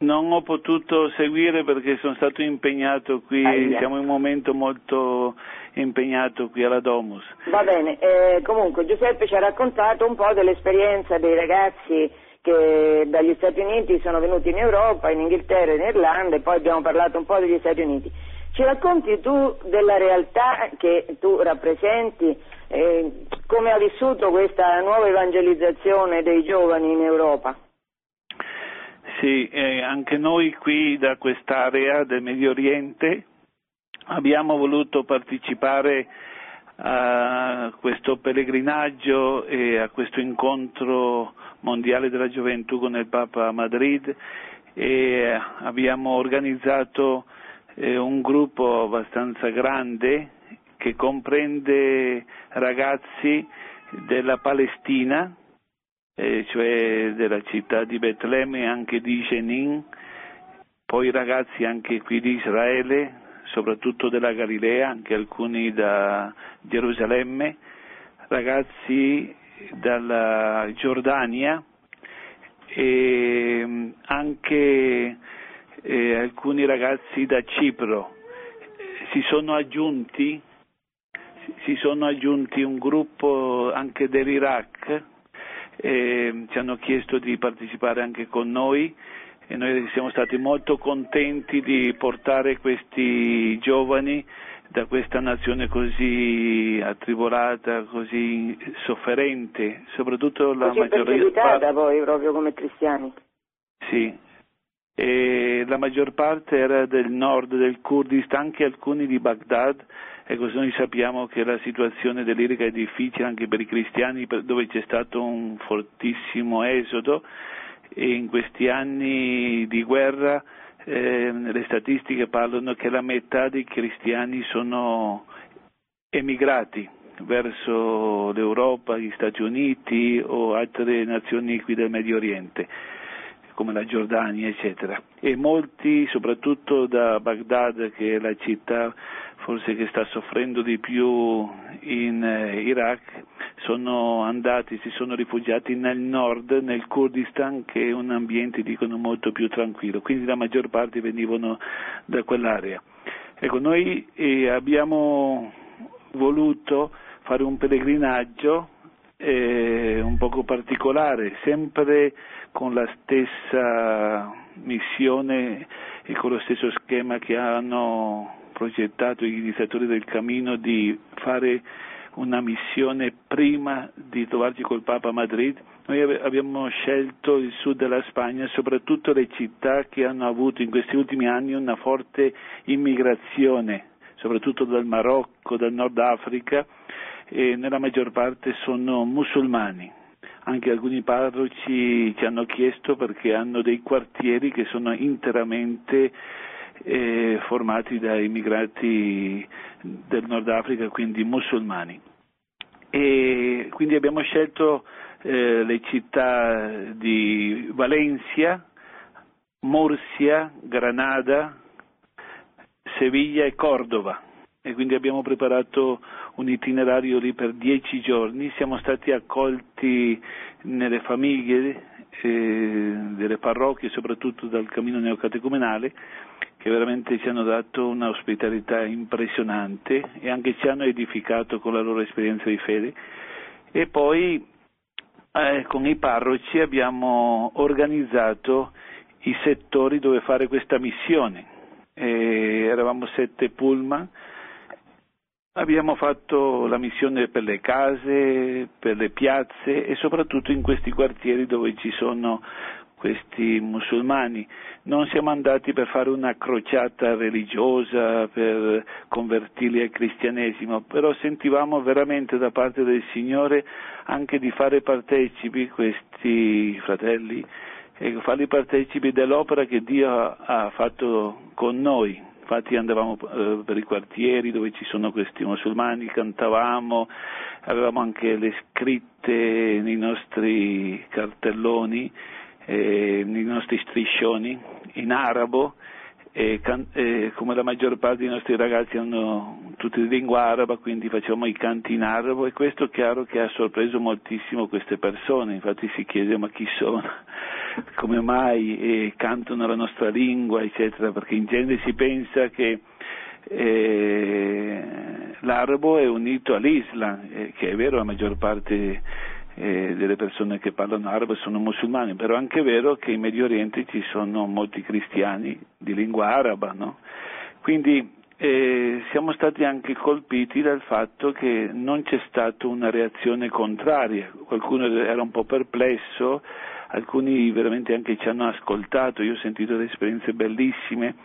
non ho potuto seguire perché sono stato impegnato qui, Ahia. siamo in un momento molto impegnato qui alla Domus. Va bene, eh, comunque Giuseppe ci ha raccontato un po' dell'esperienza dei ragazzi che dagli Stati Uniti sono venuti in Europa, in Inghilterra, in Irlanda e poi abbiamo parlato un po' degli Stati Uniti. Ci racconti tu della realtà che tu rappresenti, eh, come ha vissuto questa nuova evangelizzazione dei giovani in Europa? Sì, eh, anche noi qui da quest'area del Medio Oriente abbiamo voluto partecipare a questo pellegrinaggio e a questo incontro mondiale della gioventù con il Papa a Madrid e abbiamo organizzato eh, un gruppo abbastanza grande che comprende ragazzi della Palestina, eh, cioè della città di Betlemme e anche di Jenin, poi ragazzi anche qui di Israele, soprattutto della Galilea, anche alcuni da Gerusalemme, ragazzi dalla Giordania e mm, anche eh, alcuni ragazzi da Cipro. Si sono aggiunti si sono aggiunti un gruppo anche dell'Iraq, eh, ci hanno chiesto di partecipare anche con noi e noi siamo stati molto contenti di portare questi giovani da questa nazione così attribolata, così sofferente, soprattutto la Così maggior parte. poi proprio come cristiani. Sì, e la maggior parte era del nord del Kurdistan, anche alcuni di Baghdad, e così noi sappiamo che la situazione dell'Iraq è difficile anche per i cristiani, dove c'è stato un fortissimo esodo e in questi anni di guerra eh, le statistiche parlano che la metà dei cristiani sono emigrati verso l'Europa, gli Stati Uniti o altre nazioni qui del Medio Oriente come la Giordania, eccetera. E molti, soprattutto da Baghdad, che è la città forse che sta soffrendo di più in eh, Iraq, sono andati, si sono rifugiati nel nord, nel Kurdistan, che è un ambiente, dicono, molto più tranquillo. Quindi la maggior parte venivano da quell'area. Ecco, noi eh, abbiamo voluto fare un pellegrinaggio eh, un poco particolare, sempre con la stessa missione e con lo stesso schema che hanno progettato gli iniziatori del cammino di fare una missione prima di trovarci col Papa a Madrid. Noi abbiamo scelto il sud della Spagna, soprattutto le città che hanno avuto in questi ultimi anni una forte immigrazione, soprattutto dal Marocco, dal Nord Africa, e nella maggior parte sono musulmani. Anche alcuni parroci ci hanno chiesto perché hanno dei quartieri che sono interamente eh, formati da immigrati del Nord Africa, quindi musulmani. E quindi abbiamo scelto eh, le città di Valencia, Murcia, Granada, Seviglia e Cordova e quindi abbiamo preparato un itinerario lì per dieci giorni, siamo stati accolti nelle famiglie eh, delle parrocchie, soprattutto dal cammino neocatecumenale, che veramente ci hanno dato un'ospitalità impressionante e anche ci hanno edificato con la loro esperienza di fede. E poi eh, con i parroci abbiamo organizzato i settori dove fare questa missione. Eh, eravamo sette pullman Abbiamo fatto la missione per le case, per le piazze e soprattutto in questi quartieri dove ci sono questi musulmani. Non siamo andati per fare una crociata religiosa, per convertirli al cristianesimo, però sentivamo veramente da parte del Signore anche di fare partecipi questi fratelli e farli partecipi dell'opera che Dio ha fatto con noi infatti andavamo eh, per i quartieri dove ci sono questi musulmani, cantavamo, avevamo anche le scritte nei nostri cartelloni, eh, nei nostri striscioni in arabo e, can- e, come la maggior parte dei nostri ragazzi hanno tutti di lingua araba, quindi facevamo i canti in arabo e questo è chiaro che ha sorpreso moltissimo queste persone, infatti si chiede ma chi sono? come mai eh, cantano la nostra lingua, eccetera, perché in genere si pensa che eh, l'arabo è unito all'Islam, eh, che è vero la maggior parte eh, delle persone che parlano arabo sono musulmani, però è anche vero che in Medio Oriente ci sono molti cristiani di lingua araba, no? Quindi eh, siamo stati anche colpiti dal fatto che non c'è stata una reazione contraria, qualcuno era un po' perplesso, alcuni veramente anche ci hanno ascoltato, io ho sentito delle esperienze bellissime,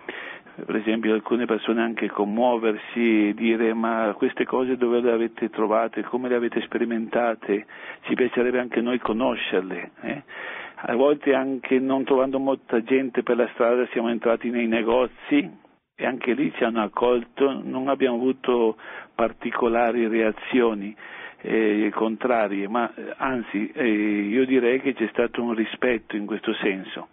per esempio alcune persone anche commuoversi e dire ma queste cose dove le avete trovate, come le avete sperimentate, ci piacerebbe anche noi conoscerle. Eh? A volte anche non trovando molta gente per la strada siamo entrati nei negozi e anche lì ci hanno accolto, non abbiamo avuto particolari reazioni eh, contrarie, ma anzi eh, io direi che c'è stato un rispetto in questo senso.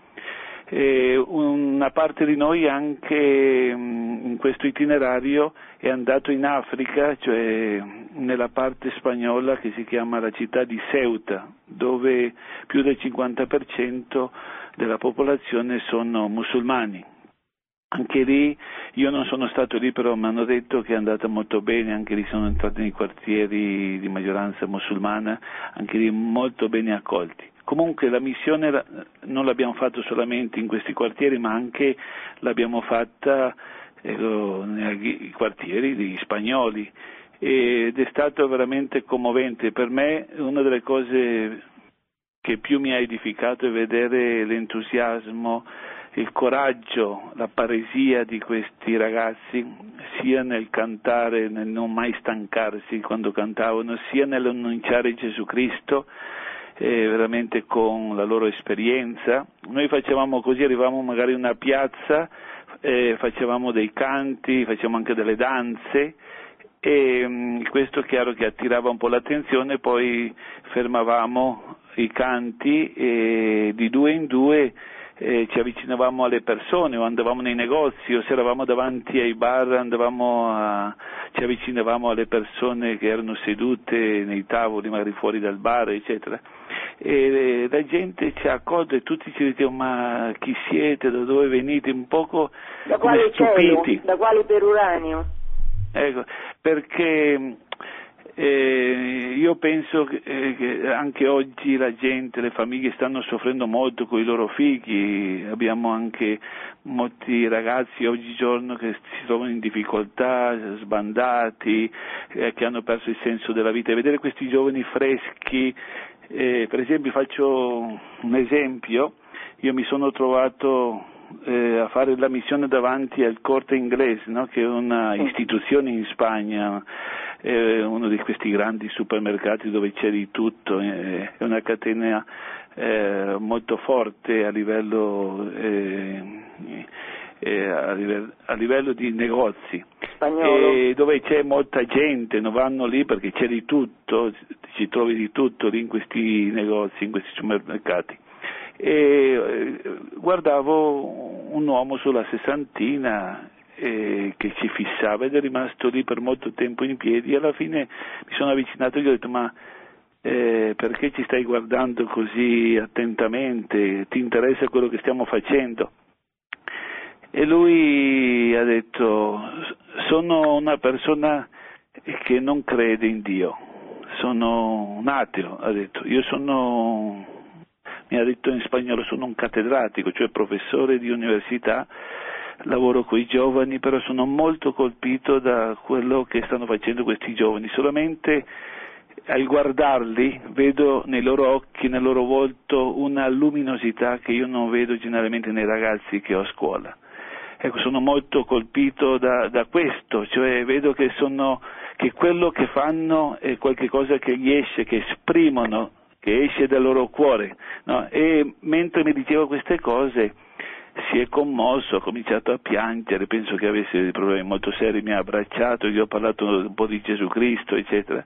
Una parte di noi anche mm, in questo itinerario è andato in Africa, cioè nella parte spagnola che si chiama la città di Ceuta, dove più del 50% della popolazione sono musulmani anche lì io non sono stato lì, però mi hanno detto che è andata molto bene, anche lì sono entrati nei quartieri di maggioranza musulmana, anche lì molto bene accolti. Comunque la missione non l'abbiamo fatta solamente in questi quartieri, ma anche l'abbiamo fatta eh, nei quartieri di spagnoli ed è stato veramente commovente. Per me una delle cose che più mi ha edificato è vedere l'entusiasmo il coraggio, la paresia di questi ragazzi, sia nel cantare, nel non mai stancarsi quando cantavano, sia nell'annunciare Gesù Cristo, eh, veramente con la loro esperienza. Noi facevamo così, arrivavamo magari in una piazza, eh, facevamo dei canti, facevamo anche delle danze e mh, mm, questo è chiaro che attirava un po' l'attenzione, poi fermavamo i canti e di due in due eh, ci avvicinavamo alle persone o andavamo nei negozi o se eravamo davanti ai bar a, ci avvicinavamo alle persone che erano sedute nei tavoli magari fuori dal bar eccetera e la gente ci ha accolto e tutti ci dicevano ma chi siete, da dove venite, un poco da quale stupiti. Cielo? Da quale peruranio? Ecco, perché Eh, io penso che, eh, che, anche oggi la gente, le famiglie stanno soffrendo molto con i loro figli, abbiamo anche molti ragazzi oggigiorno che si trovano in difficoltà, sbandati, eh, che hanno perso il senso della vita e vedere questi giovani freschi, eh, per esempio faccio un esempio, io mi sono trovato eh, a fare la missione davanti al Corte Inglese, no? che è una istituzione in Spagna, è uno di questi grandi supermercati dove c'è di tutto, è una catena eh, molto forte a livello, eh, a livello, a livello di negozi. Dove c'è molta gente, non vanno lì perché c'è di tutto, ci trovi di tutto lì in questi negozi, in questi supermercati e eh, guardavo un uomo sulla sessantina eh, che ci fissava ed è rimasto lì per molto tempo in piedi e alla fine mi sono avvicinato e gli ho detto ma eh, perché ci stai guardando così attentamente, ti interessa quello che stiamo facendo? E lui ha detto sono una persona che non crede in Dio, sono un ateo, ha detto, io sono mi ha detto in spagnolo sono un cattedratico, cioè professore di università, lavoro con i giovani, però sono molto colpito da quello che stanno facendo questi giovani, solamente al guardarli vedo nei loro occhi, nel loro volto una luminosità che io non vedo generalmente nei ragazzi che ho a scuola. Ecco, sono molto colpito da, da questo, cioè vedo che, sono, che quello che fanno è qualcosa che riesce, che esprimono che esce dal loro cuore. No? E mentre mi diceva queste cose si è commosso, ha cominciato a piangere, penso che avesse dei problemi molto seri, mi ha abbracciato, gli ho parlato un po' di Gesù Cristo, eccetera.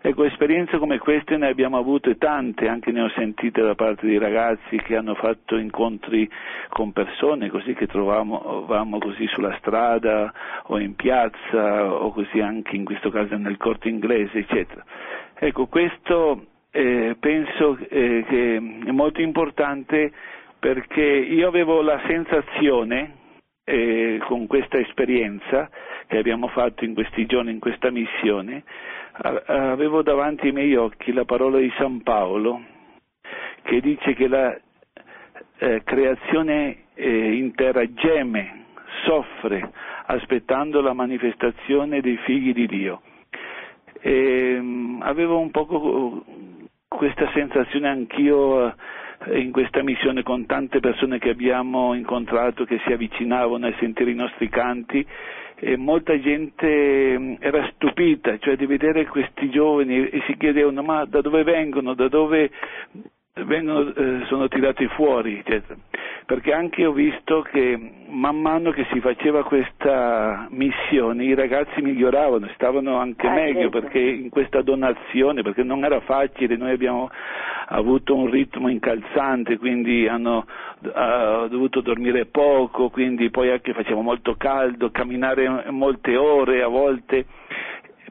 Ecco, esperienze come queste ne abbiamo avute tante, anche ne ho sentite da parte di ragazzi che hanno fatto incontri con persone così che trovavamo così sulla strada o in piazza o così anche in questo caso nel corte inglese, eccetera. Ecco, questo eh, penso eh, che è molto importante perché io avevo la sensazione eh, con questa esperienza che abbiamo fatto in questi giorni, in questa missione, avevo davanti ai miei occhi la parola di San Paolo che dice che la eh, creazione eh, intera geme, soffre, aspettando la manifestazione dei figli di Dio. E, ehm, avevo un poco questa sensazione anch'io eh, in questa missione con tante persone che abbiamo incontrato che si avvicinavano a sentire i nostri canti e molta gente mm, era stupita, cioè di vedere questi giovani e si chiedevano ma da dove vengono, da dove vengono, eh, sono tirati fuori, eccetera. perché anche ho visto che man mano che si faceva questa missione i ragazzi miglioravano, stavano anche ah, meglio certo. perché in questa donazione, perché non era facile, noi abbiamo avuto un ritmo incalzante, quindi hanno uh, dovuto dormire poco, quindi poi anche faceva molto caldo, camminare molte ore a volte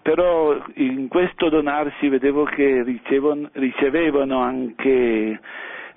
però in questo donarsi vedevo che ricevon, ricevevano anche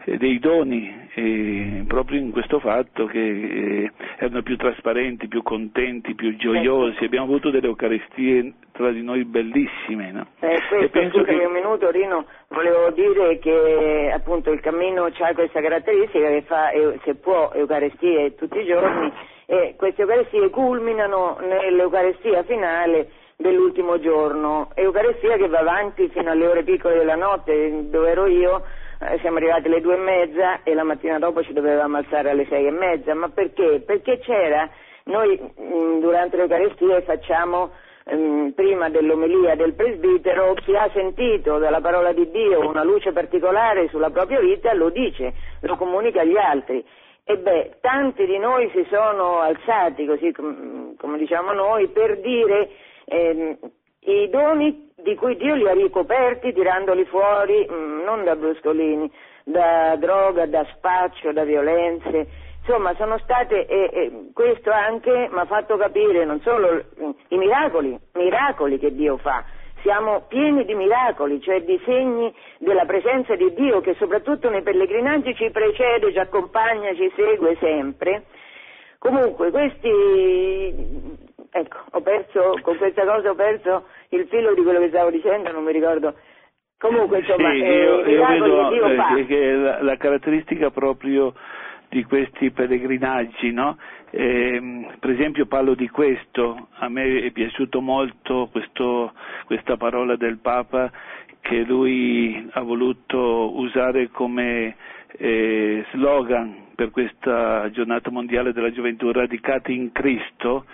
eh, dei doni eh, proprio in questo fatto che eh, erano più trasparenti, più contenti, più gioiosi, abbiamo avuto delle Eucaristie tra di noi bellissime. No? Eh, questo, penso scusami che- un minuto Rino, volevo dire che appunto il cammino ha questa caratteristica che fa, se può, Eucaristie tutti i giorni e queste Eucaristie culminano nell'Eucaristia finale dell'ultimo giorno, Eucaristia che va avanti fino alle ore piccole della notte, dove ero io, eh, siamo arrivati alle due e mezza e la mattina dopo ci dovevamo alzare alle sei e mezza, ma perché? Perché c'era, noi mh, durante l'Eucaristia facciamo ehm, prima dell'omelia del presbitero, chi ha sentito dalla parola di Dio una luce particolare sulla propria vita lo dice, lo comunica agli altri. E beh, tanti di noi si sono alzati, così com- come diciamo noi, per dire ehm, i doni di cui Dio li ha ricoperti tirandoli fuori mm, non da bruscolini, da droga, da spaccio, da violenze, insomma sono state, e, e questo anche mi ha fatto capire non solo mm, i miracoli, miracoli che Dio fa, siamo pieni di miracoli, cioè di segni della presenza di Dio che soprattutto nei pellegrinaggi ci precede, ci accompagna, ci segue sempre. Comunque, questi, ecco, ho perso, con questa cosa ho perso il filo di quello che stavo dicendo, non mi ricordo. Comunque, insomma, sì, eh, io, i io vedo che eh, che- che la, la caratteristica proprio di questi pellegrinaggi, no? Ehm, per esempio parlo di questo, a me è piaciuto molto questo- questa parola del Papa che lui ha voluto usare come eh, slogan per questa giornata mondiale della gioventù, radicati in Cristo,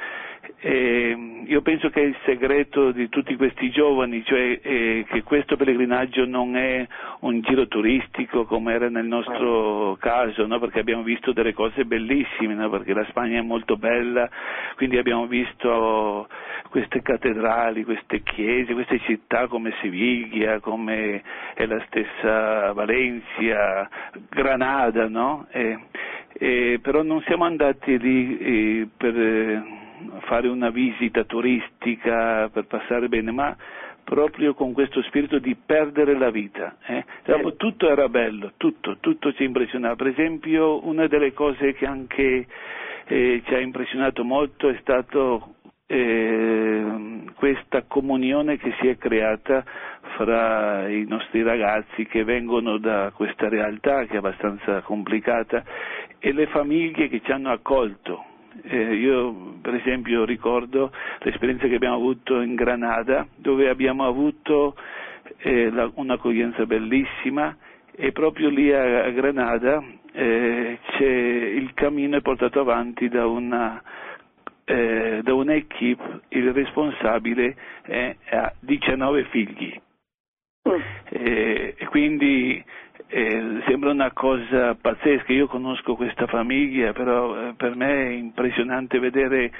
eh, io penso che il segreto di tutti questi giovani, cioè eh, che questo pellegrinaggio non è un giro turistico come era nel nostro caso, no? perché abbiamo visto delle cose bellissime, no? perché la Spagna è molto bella, quindi abbiamo visto queste cattedrali, queste chiese, queste città come Siviglia, come è la stessa Valencia, Granada, no? Eh, eh, però non siamo andati lì eh, per eh, fare una visita turistica, per passare bene, ma proprio con questo spirito di perdere la vita. eh. Dopo, tutto era bello, tutto, tutto ci impressionava. Per esempio, una delle cose che anche eh, ci ha impressionato molto è stato eh, questa comunione che si è creata fra i nostri ragazzi che vengono da questa realtà che è abbastanza complicata e le famiglie che ci hanno accolto. Eh, io per esempio ricordo l'esperienza che abbiamo avuto in Granada dove abbiamo avuto eh, la- un'accoglienza bellissima e proprio lì a, a Granada eh, c'è, il cammino è portato avanti da una eh, da un'equipe, il responsabile ha 19 figli. Mm. Eh, e quindi eh, sembra una cosa pazzesca, io conosco questa famiglia, però eh, per me è impressionante vedere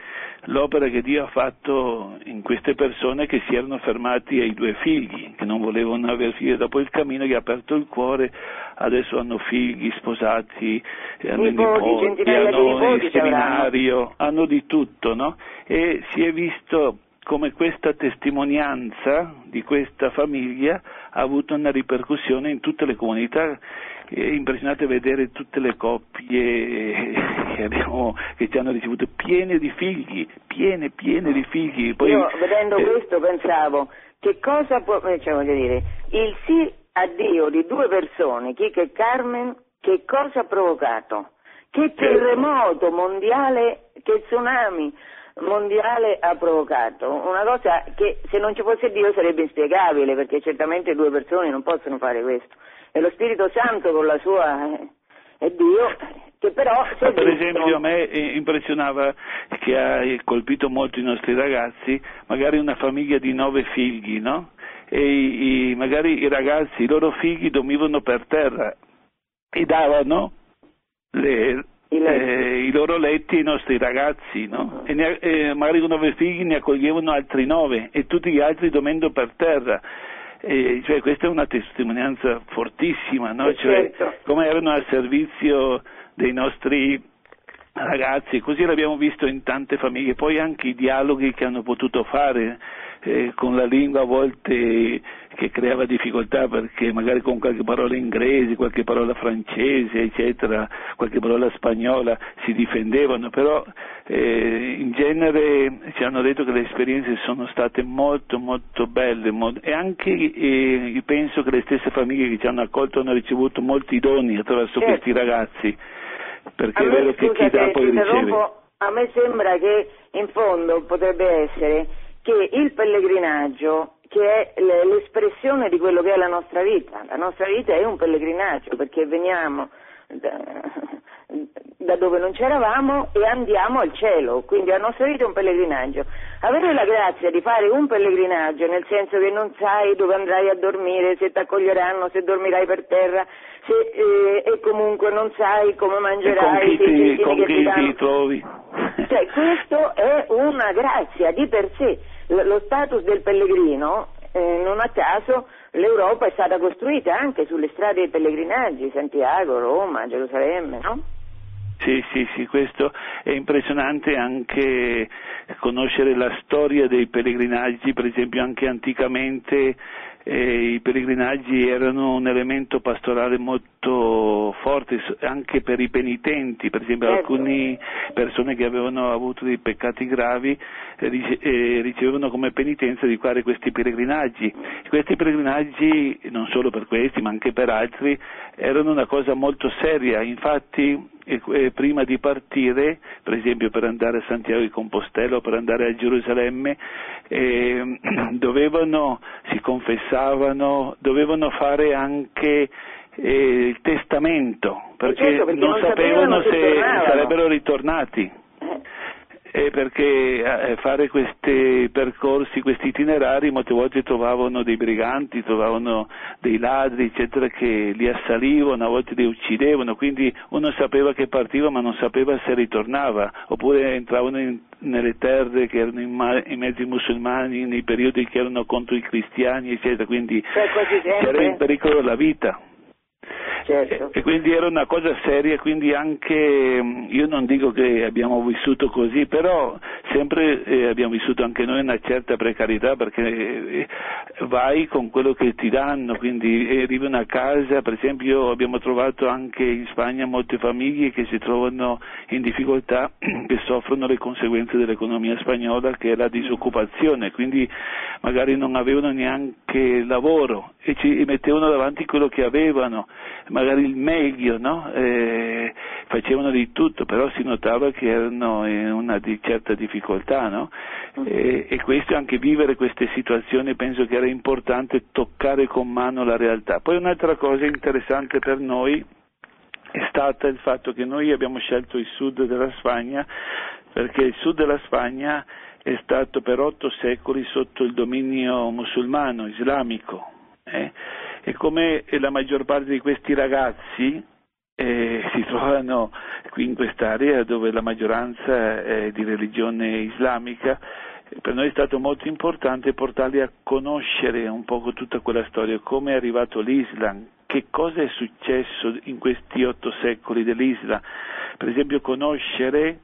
l'opera che Dio ha fatto in queste persone che si erano fermati ai due figli, che non volevano avere figli, dopo il cammino gli ha aperto il cuore, adesso hanno figli sposati, hanno Nipoti, nipoti, hanno il seminario, hanno di tutto, no? E si è visto come questa testimonianza di questa famiglia ha avuto una ripercussione in tutte le comunità. È impressionante vedere tutte le coppie che, abbiamo, che ci hanno ricevuto piene di figli, piene, piene di figli. Poi, Io vedendo eh, questo pensavo che cosa può, eh, cioè voglio dire, il sì a Dio di due persone, Chico e Carmen, che cosa ha provocato? Che terremoto mondiale, che tsunami mondiale ha provocato? Una cosa che se non ci fosse Dio sarebbe inspiegabile, perché certamente due persone non possono fare questo. E lo Spirito Santo con la sua eh, è Dio, che però Ma per esempio a me eh, impressionava che ha colpito molto i nostri ragazzi, magari una famiglia di nove figli, no? E i- i- magari i ragazzi, i loro figli dormivano per terra e davano le- I eh, i loro letti ai nostri ragazzi, no? E ne- eh, magari con nove figli ne accoglievano altri nove e tutti gli altri dormendo per terra. E, cioè, questa è una testimonianza fortissima, no? Eh, Cioè, certo. come erano al servizio dei nostri ragazzi, così l'abbiamo visto in tante famiglie, poi anche i dialoghi che hanno potuto fare eh, con la lingua a volte che creava difficoltà perché magari con qualche parola inglese, qualche parola francese, eccetera, qualche parola spagnola si difendevano, però eh, in genere ci hanno detto che le esperienze sono state molto molto belle mo- e anche eh, io penso che le stesse famiglie che ci hanno accolto hanno ricevuto molti doni attraverso Certo. questi ragazzi, perché A è me, vero che chi dà poi riceve. a me sembra che in fondo potrebbe essere che il pellegrinaggio, che è l'espressione di quello che è la nostra vita, la nostra vita è un pellegrinaggio perché veniamo da, da dove non c'eravamo e andiamo al cielo, quindi la nostra vita è un pellegrinaggio. Avere la grazia di fare un pellegrinaggio, nel senso che non sai dove andrai a dormire, se ti accoglieranno, se dormirai per terra, se, eh, e comunque non sai come E mangerai, cecchini con chi ti ti trovi? Cioè, questo è una grazia di per sé. Lo status del pellegrino, eh, non a caso, l'Europa è stata costruita anche sulle strade dei pellegrinaggi, Santiago, Roma, Gerusalemme, no? Sì, sì, sì, questo è impressionante anche conoscere la storia dei pellegrinaggi, per esempio anche anticamente e i pellegrinaggi erano un elemento pastorale molto forte anche per i penitenti, per esempio Certo. alcune persone che avevano avuto dei peccati gravi eh, eh, ricevevano come penitenza di fare questi pellegrinaggi. Questi pellegrinaggi, non solo per questi ma anche per altri, erano una cosa molto seria, infatti eh, prima di partire, per esempio per andare a Santiago di Compostela o per andare a Gerusalemme, eh, dovevano, si confessavano, dovevano fare anche eh, il testamento, perché, certo, perché non, non sapevano sapevano se sarebbero ritornati. Eh, perché eh, fare questi percorsi, questi itinerari, molte volte trovavano dei briganti, trovavano dei ladri, eccetera, che li assalivano, a volte li uccidevano, quindi uno sapeva che partiva ma non sapeva se ritornava, oppure entravano in- nelle terre che erano in, ma- in mezzo ai musulmani, nei periodi che erano contro i cristiani, eccetera, quindi Cioè, c'era in pericolo la vita. Certo. E, quindi era una cosa seria, quindi anche mh, io non dico che abbiamo vissuto così, però sempre eh, abbiamo vissuto anche noi una certa precarietà perché eh, vai con quello che ti danno, quindi eh, arrivi una casa, per esempio abbiamo trovato anche in Spagna molte famiglie che si trovano in difficoltà, che soffrono le conseguenze dell'economia spagnola che è la disoccupazione, quindi magari non avevano neanche lavoro e ci mettevano davanti quello che avevano, magari il meglio, no? Eh, facevano di tutto, però si notava che erano in una di certa difficoltà, no? E, e questo anche vivere queste situazioni penso che era importante toccare con mano la realtà. Poi un'altra cosa interessante per noi è stata il fatto che noi abbiamo scelto il sud della Spagna perché il sud della Spagna è stato per otto secoli sotto il dominio musulmano, islamico. Eh. E come la maggior parte di questi ragazzi eh, si trovano qui in quest'area dove la maggioranza è di religione islamica, per noi è stato molto importante portarli a conoscere un poco tutta quella storia, come è arrivato l'Islam, che cosa è successo in questi otto secoli dell'Islam. Per esempio conoscere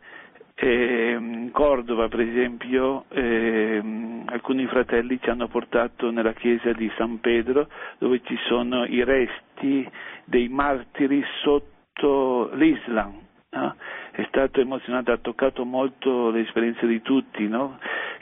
in Cordova, per esempio, ehm, alcuni fratelli ci hanno portato nella chiesa di San Pedro, dove ci sono i resti dei martiri sotto l'Islam. no? È stato emozionante, ha toccato molto l'esperienza di tutti, no?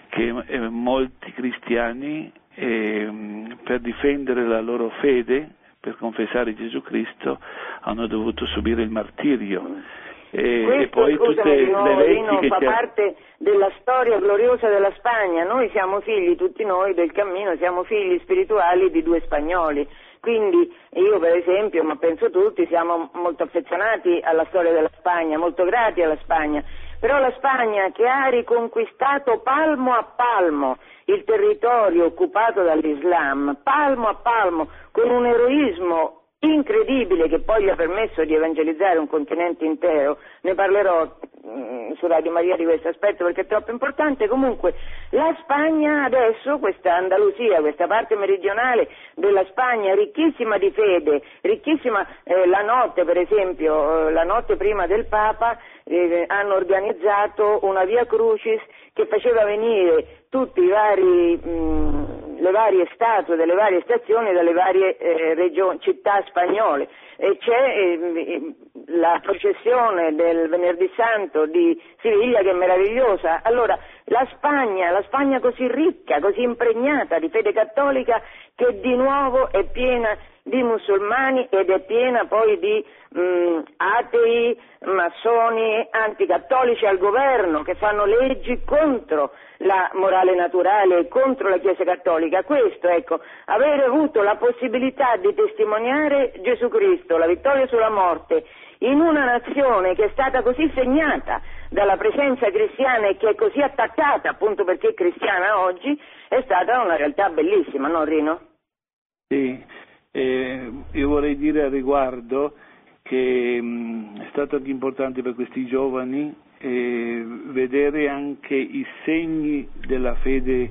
che eh, molti cristiani ehm, per difendere la loro fede, per confessare Gesù Cristo, hanno dovuto subire il martirio. E, Questo, e poi tutte le leggi che fa parte della storia gloriosa della Spagna. Noi siamo figli, tutti noi del cammino, siamo figli spirituali di due spagnoli. Quindi io per esempio, ma penso tutti, siamo molto affezionati alla storia della Spagna, molto grati alla Spagna. Però la Spagna che ha riconquistato palmo a palmo il territorio occupato dall'Islam, palmo a palmo, con un eroismo incredibile che poi gli ha permesso di evangelizzare un continente intero, ne parlerò mm, su Radio Maria di questo aspetto perché è troppo importante, comunque la Spagna adesso, questa Andalusia, questa parte meridionale della Spagna ricchissima di fede, ricchissima eh, la notte per esempio, eh, la notte prima del Papa eh, hanno organizzato una via Crucis che faceva venire tutti i vari mm, le varie statue delle varie stazioni dalle varie eh, regioni, città spagnole e c'è eh, la processione del venerdì santo di Siviglia che è meravigliosa. Allora, la Spagna, la Spagna così ricca, così impregnata di fede cattolica che di nuovo è piena di musulmani ed è piena poi di mh, atei, massoni, anticattolici al governo che fanno leggi contro la morale naturale contro la Chiesa cattolica. Questo, ecco, avere avuto la possibilità di testimoniare Gesù Cristo, la vittoria sulla morte, in una nazione che è stata così segnata dalla presenza cristiana e che è così attaccata appunto perché è cristiana oggi, è stata una realtà bellissima, no Rino? Sì, eh, io vorrei dire al riguardo che mh, è stato anche importante per questi giovani eh, vedere anche i segni della fede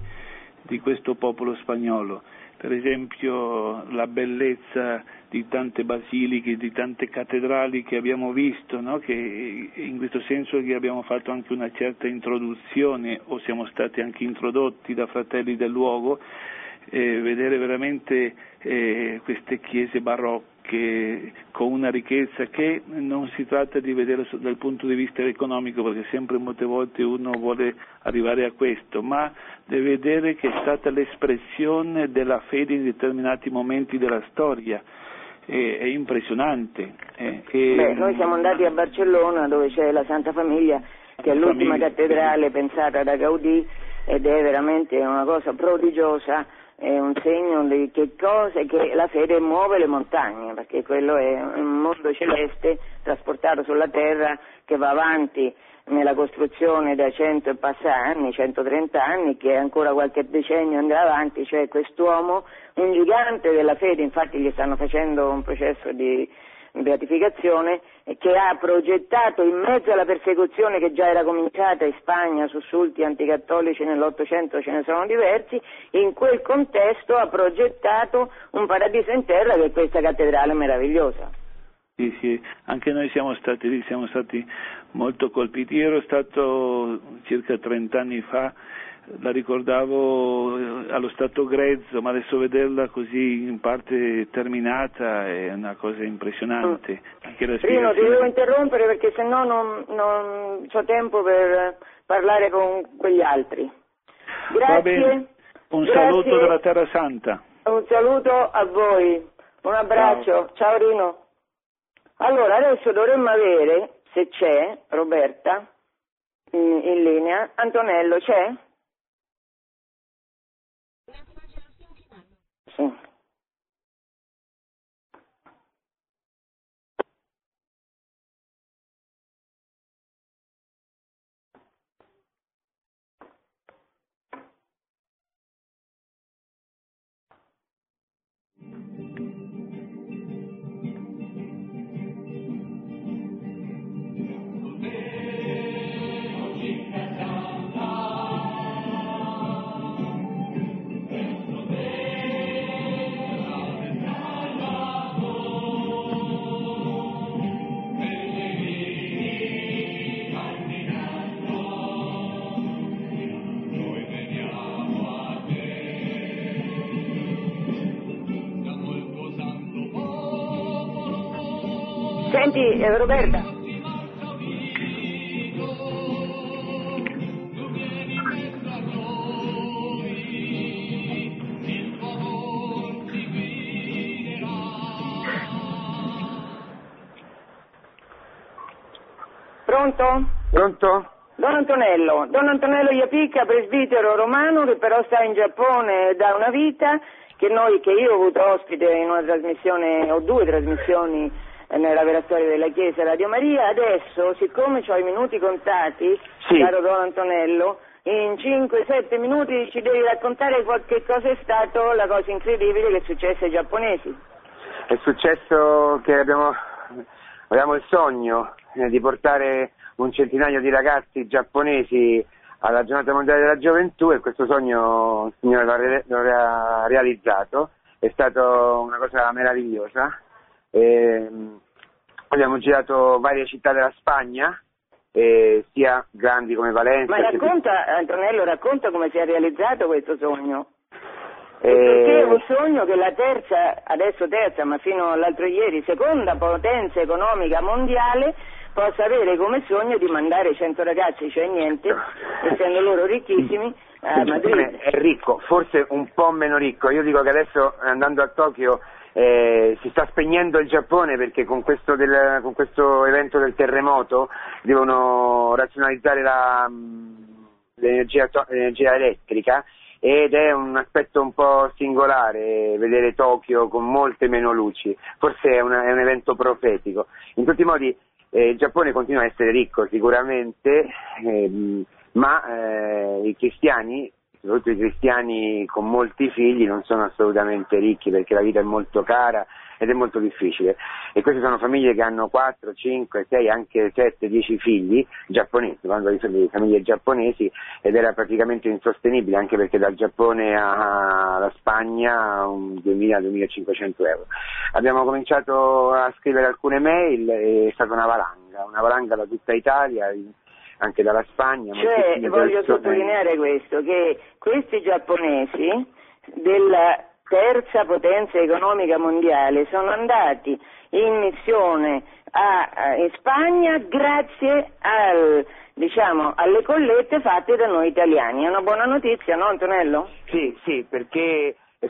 di questo popolo spagnolo, per esempio la bellezza di tante basiliche, di tante cattedrali che abbiamo visto, no? che in questo senso che abbiamo fatto anche una certa introduzione o siamo stati anche introdotti da fratelli del luogo, eh, vedere veramente eh, queste chiese barocche con una ricchezza che non si tratta di vedere dal punto di vista economico, perché sempre molte volte uno vuole arrivare a questo, ma deve vedere che è stata l'espressione della fede in determinati momenti della storia. È, è impressionante. Eh, e... Beh, noi siamo andati a Barcellona dove c'è la Santa Famiglia, che è l'ultima Famiglia. cattedrale pensata da Gaudì ed è veramente una cosa prodigiosa è un segno di che cosa che la fede muove le montagne, perché quello è un mondo celeste trasportato sulla terra che va avanti nella costruzione da 100 e passa anni, 130 anni, che ancora qualche decennio andrà avanti, cioè quest'uomo, un gigante della fede, infatti gli stanno facendo un processo di beatificazione che ha progettato in mezzo alla persecuzione che già era cominciata in Spagna, sussulti anticattolici nell'Ottocento ce ne sono diversi, in quel contesto ha progettato un paradiso in terra che è questa cattedrale meravigliosa. Sì, sì, anche noi siamo stati lì, siamo stati molto colpiti. Io ero stato circa 30 anni fa la ricordavo eh, allo stato grezzo, ma adesso vederla così in parte terminata è una cosa impressionante. Mm. Rino, ti devo interrompere perché sennò non, non ho tempo per parlare con quegli altri. Grazie. Un Grazie. saluto dalla Terra Santa. Un saluto a voi. Un abbraccio. Ciao, Ciao Rino. Allora, adesso dovremmo avere, se c'è, Roberta, in, in linea. Antonello, c'è? Sì. Pronto? Don Antonello, Don Antonello Iapicca, presbitero romano che però sta in Giappone da una vita, che, noi, che io ho avuto ospite in una trasmissione o due trasmissioni nella vera storia della Chiesa Radio Maria. Adesso, siccome ho i minuti contati, sì. caro Don Antonello, in 5-7 minuti ci devi raccontare che cosa è stato la cosa incredibile che è successa ai giapponesi. È successo che abbiamo, abbiamo il sogno eh, di portare un centinaio di ragazzi giapponesi alla giornata mondiale della gioventù e questo sogno il Signore lo ha realizzato, è stata una cosa meravigliosa eh, abbiamo girato varie città della Spagna, eh, sia grandi come Valencia. Ma racconta, che... Antonello, racconta come si è realizzato questo sogno. Eh... Perché è un sogno che la terza, adesso terza, ma fino all'altro ieri, seconda potenza economica mondiale possa avere come sogno di mandare 100 ragazzi, cioè niente, essendo loro ricchissimi, a Madrid. È ricco, forse un po' meno ricco. Io dico che adesso andando a Tokyo eh, si sta spegnendo il Giappone perché con questo, del, con questo, evento del terremoto devono razionalizzare la, l'energia, l'energia, elettrica ed è un aspetto un po' singolare vedere Tokyo con molte meno luci, forse è, una, è un evento profetico. In tutti i modi eh, il Giappone continua a essere ricco sicuramente, eh, ma eh, i cristiani soprattutto i cristiani con molti figli non sono assolutamente ricchi perché la vita è molto cara ed è molto difficile e queste sono famiglie che hanno 4, 5, 6, anche 7, 10 figli giapponesi, quando di famiglie giapponesi ed era praticamente insostenibile anche perché dal Giappone alla Spagna 2.000-2.500 euro. Abbiamo cominciato a scrivere alcune mail e è stata una valanga, una valanga da tutta Italia anche dalla Spagna. Cioè, voglio persone... sottolineare questo, che questi giapponesi della terza potenza economica mondiale sono andati in missione a, in Spagna grazie al, diciamo, alle collette fatte da noi italiani. È una buona notizia, no Antonello? Sì, sì, perché è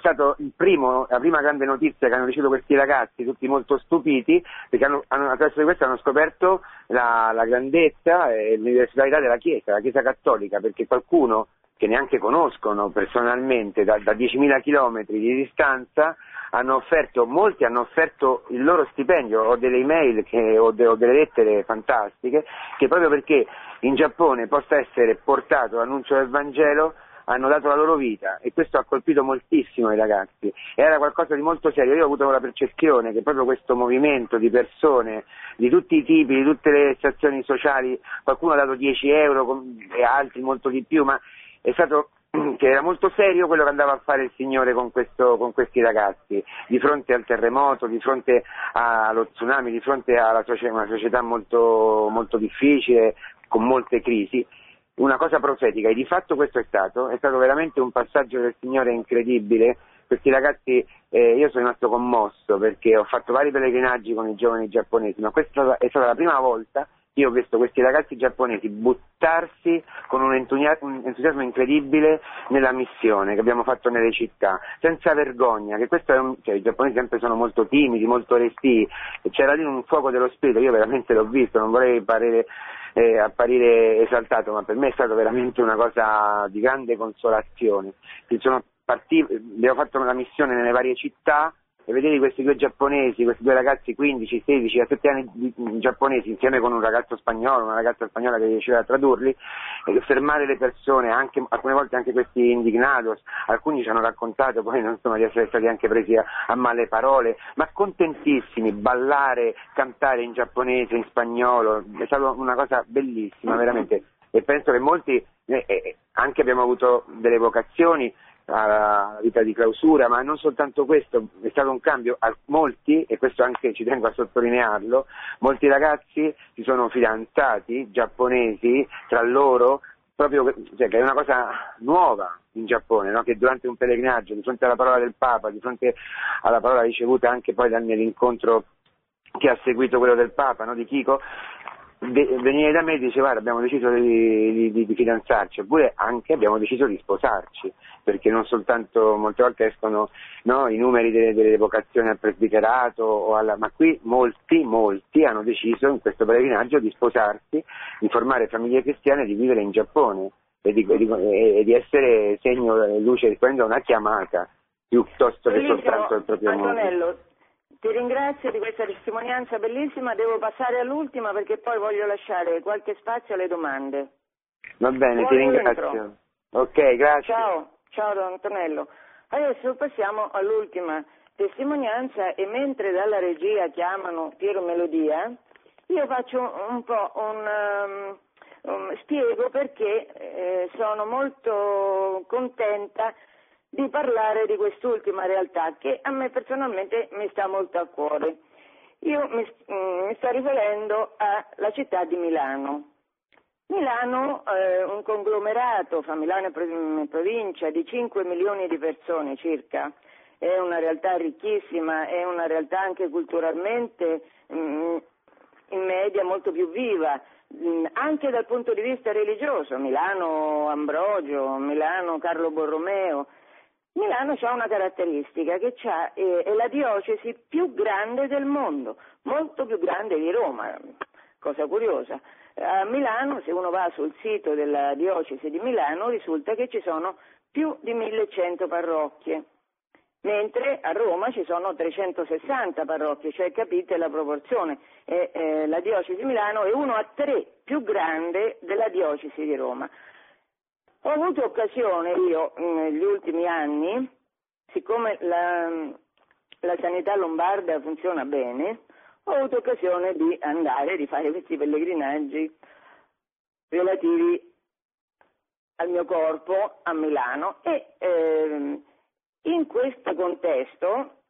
primo, la prima grande notizia che hanno ricevuto questi ragazzi, tutti molto stupiti, perché hanno, hanno, attraverso questo hanno scoperto la, la grandezza e l'universalità della Chiesa, la Chiesa cattolica, perché qualcuno che neanche conoscono personalmente da, da 10.000 km di distanza hanno offerto, molti hanno offerto il loro stipendio o delle email che, o, de, o, delle lettere fantastiche che proprio perché in Giappone possa essere portato l'annuncio del Vangelo hanno dato la loro vita e questo ha colpito moltissimo i ragazzi. Era qualcosa di molto serio. Io ho avuto la percezione che proprio questo movimento di persone di tutti i tipi, di tutte le stazioni sociali, qualcuno ha dato 10 euro e altri molto di più, ma è stato che era molto serio quello che andava a fare il Signore con, questo, con questi ragazzi, di fronte al terremoto, di fronte allo tsunami, di fronte a una società molto, molto difficile, con molte crisi una cosa profetica e di fatto questo è stato, è stato veramente un passaggio del Signore incredibile. Questi ragazzi, eh, io sono rimasto commosso perché ho fatto vari pellegrinaggi con i giovani giapponesi, ma questa è stata la prima volta io ho visto questi ragazzi giapponesi buttarsi con un entusiasmo, incredibile nella missione che abbiamo fatto nelle città, senza vergogna, che questo è un, cioè, i giapponesi sempre sono molto timidi, molto restii, c'era lì un fuoco dello spirito, io veramente l'ho visto, non vorrei parere, eh, apparire esaltato, ma per me è stata veramente una cosa di grande consolazione. Partiti, abbiamo fatto una missione nelle varie città, e vedere questi due giapponesi, questi due ragazzi 15, 16, 17 anni di, giapponesi insieme con un ragazzo spagnolo, una ragazza spagnola che riusciva a tradurli, e fermare le persone, anche, alcune volte anche questi indignados, alcuni ci hanno raccontato poi insomma, di essere stati anche presi a, a male parole, ma contentissimi, ballare, cantare in giapponese, in spagnolo, è stata una cosa bellissima veramente. E penso che molti, eh, eh, anche abbiamo avuto delle vocazioni, alla vita di clausura, ma non soltanto questo, è stato un cambio molti, e questo anche ci tengo a sottolinearlo, molti ragazzi si sono fidanzati giapponesi tra loro, proprio cioè, che è una cosa nuova in Giappone, no? che durante un pellegrinaggio, di fronte alla parola del Papa, di fronte alla parola ricevuta anche poi nell'incontro che ha seguito quello del Papa, no? di Chico, venire da me e dice guarda abbiamo deciso di, di, di, fidanzarci oppure anche abbiamo deciso di sposarci perché non soltanto molte volte escono no, i numeri delle, delle, vocazioni al presbiterato alla, ma qui molti molti hanno deciso in questo pellegrinaggio di sposarsi di formare famiglie cristiane e di vivere in Giappone e di, e di essere segno luce a una chiamata piuttosto che soltanto il proprio Antonello, ti ringrazio di questa testimonianza bellissima, devo passare all'ultima perché poi voglio lasciare qualche spazio alle domande. Va bene, Buon ti ringrazio. Rientro. Ok, grazie. Ciao, ciao Don Antonello. Adesso passiamo all'ultima testimonianza e mentre dalla regia chiamano Piero Melodia, io faccio un po' un, um, um, spiego perché eh, sono molto contenta di parlare di quest'ultima realtà che a me personalmente mi sta molto a cuore. Io mi, mm, mi sto riferendo alla città di Milano. Milano è un conglomerato fra Milano e provincia di 5 milioni di persone circa, è una realtà ricchissima, è una realtà anche culturalmente mm, in media molto più viva, mm, anche dal punto di vista religioso, Milano Ambrogio, Milano Carlo Borromeo, Milano ha una caratteristica che eh, è la diocesi più grande del mondo, molto più grande di Roma, cosa curiosa. A Milano, se uno va sul sito della diocesi di Milano, risulta che ci sono più di 1100 parrocchie, mentre a Roma ci sono 360 parrocchie, cioè capite la proporzione. Eh, eh, la diocesi di Milano è 1 a 3 più grande della diocesi di Roma. Ho avuto occasione io negli ultimi anni, siccome la, la sanità lombarda funziona bene, ho avuto occasione di andare, di fare questi pellegrinaggi relativi al mio corpo a Milano e eh, in questo contesto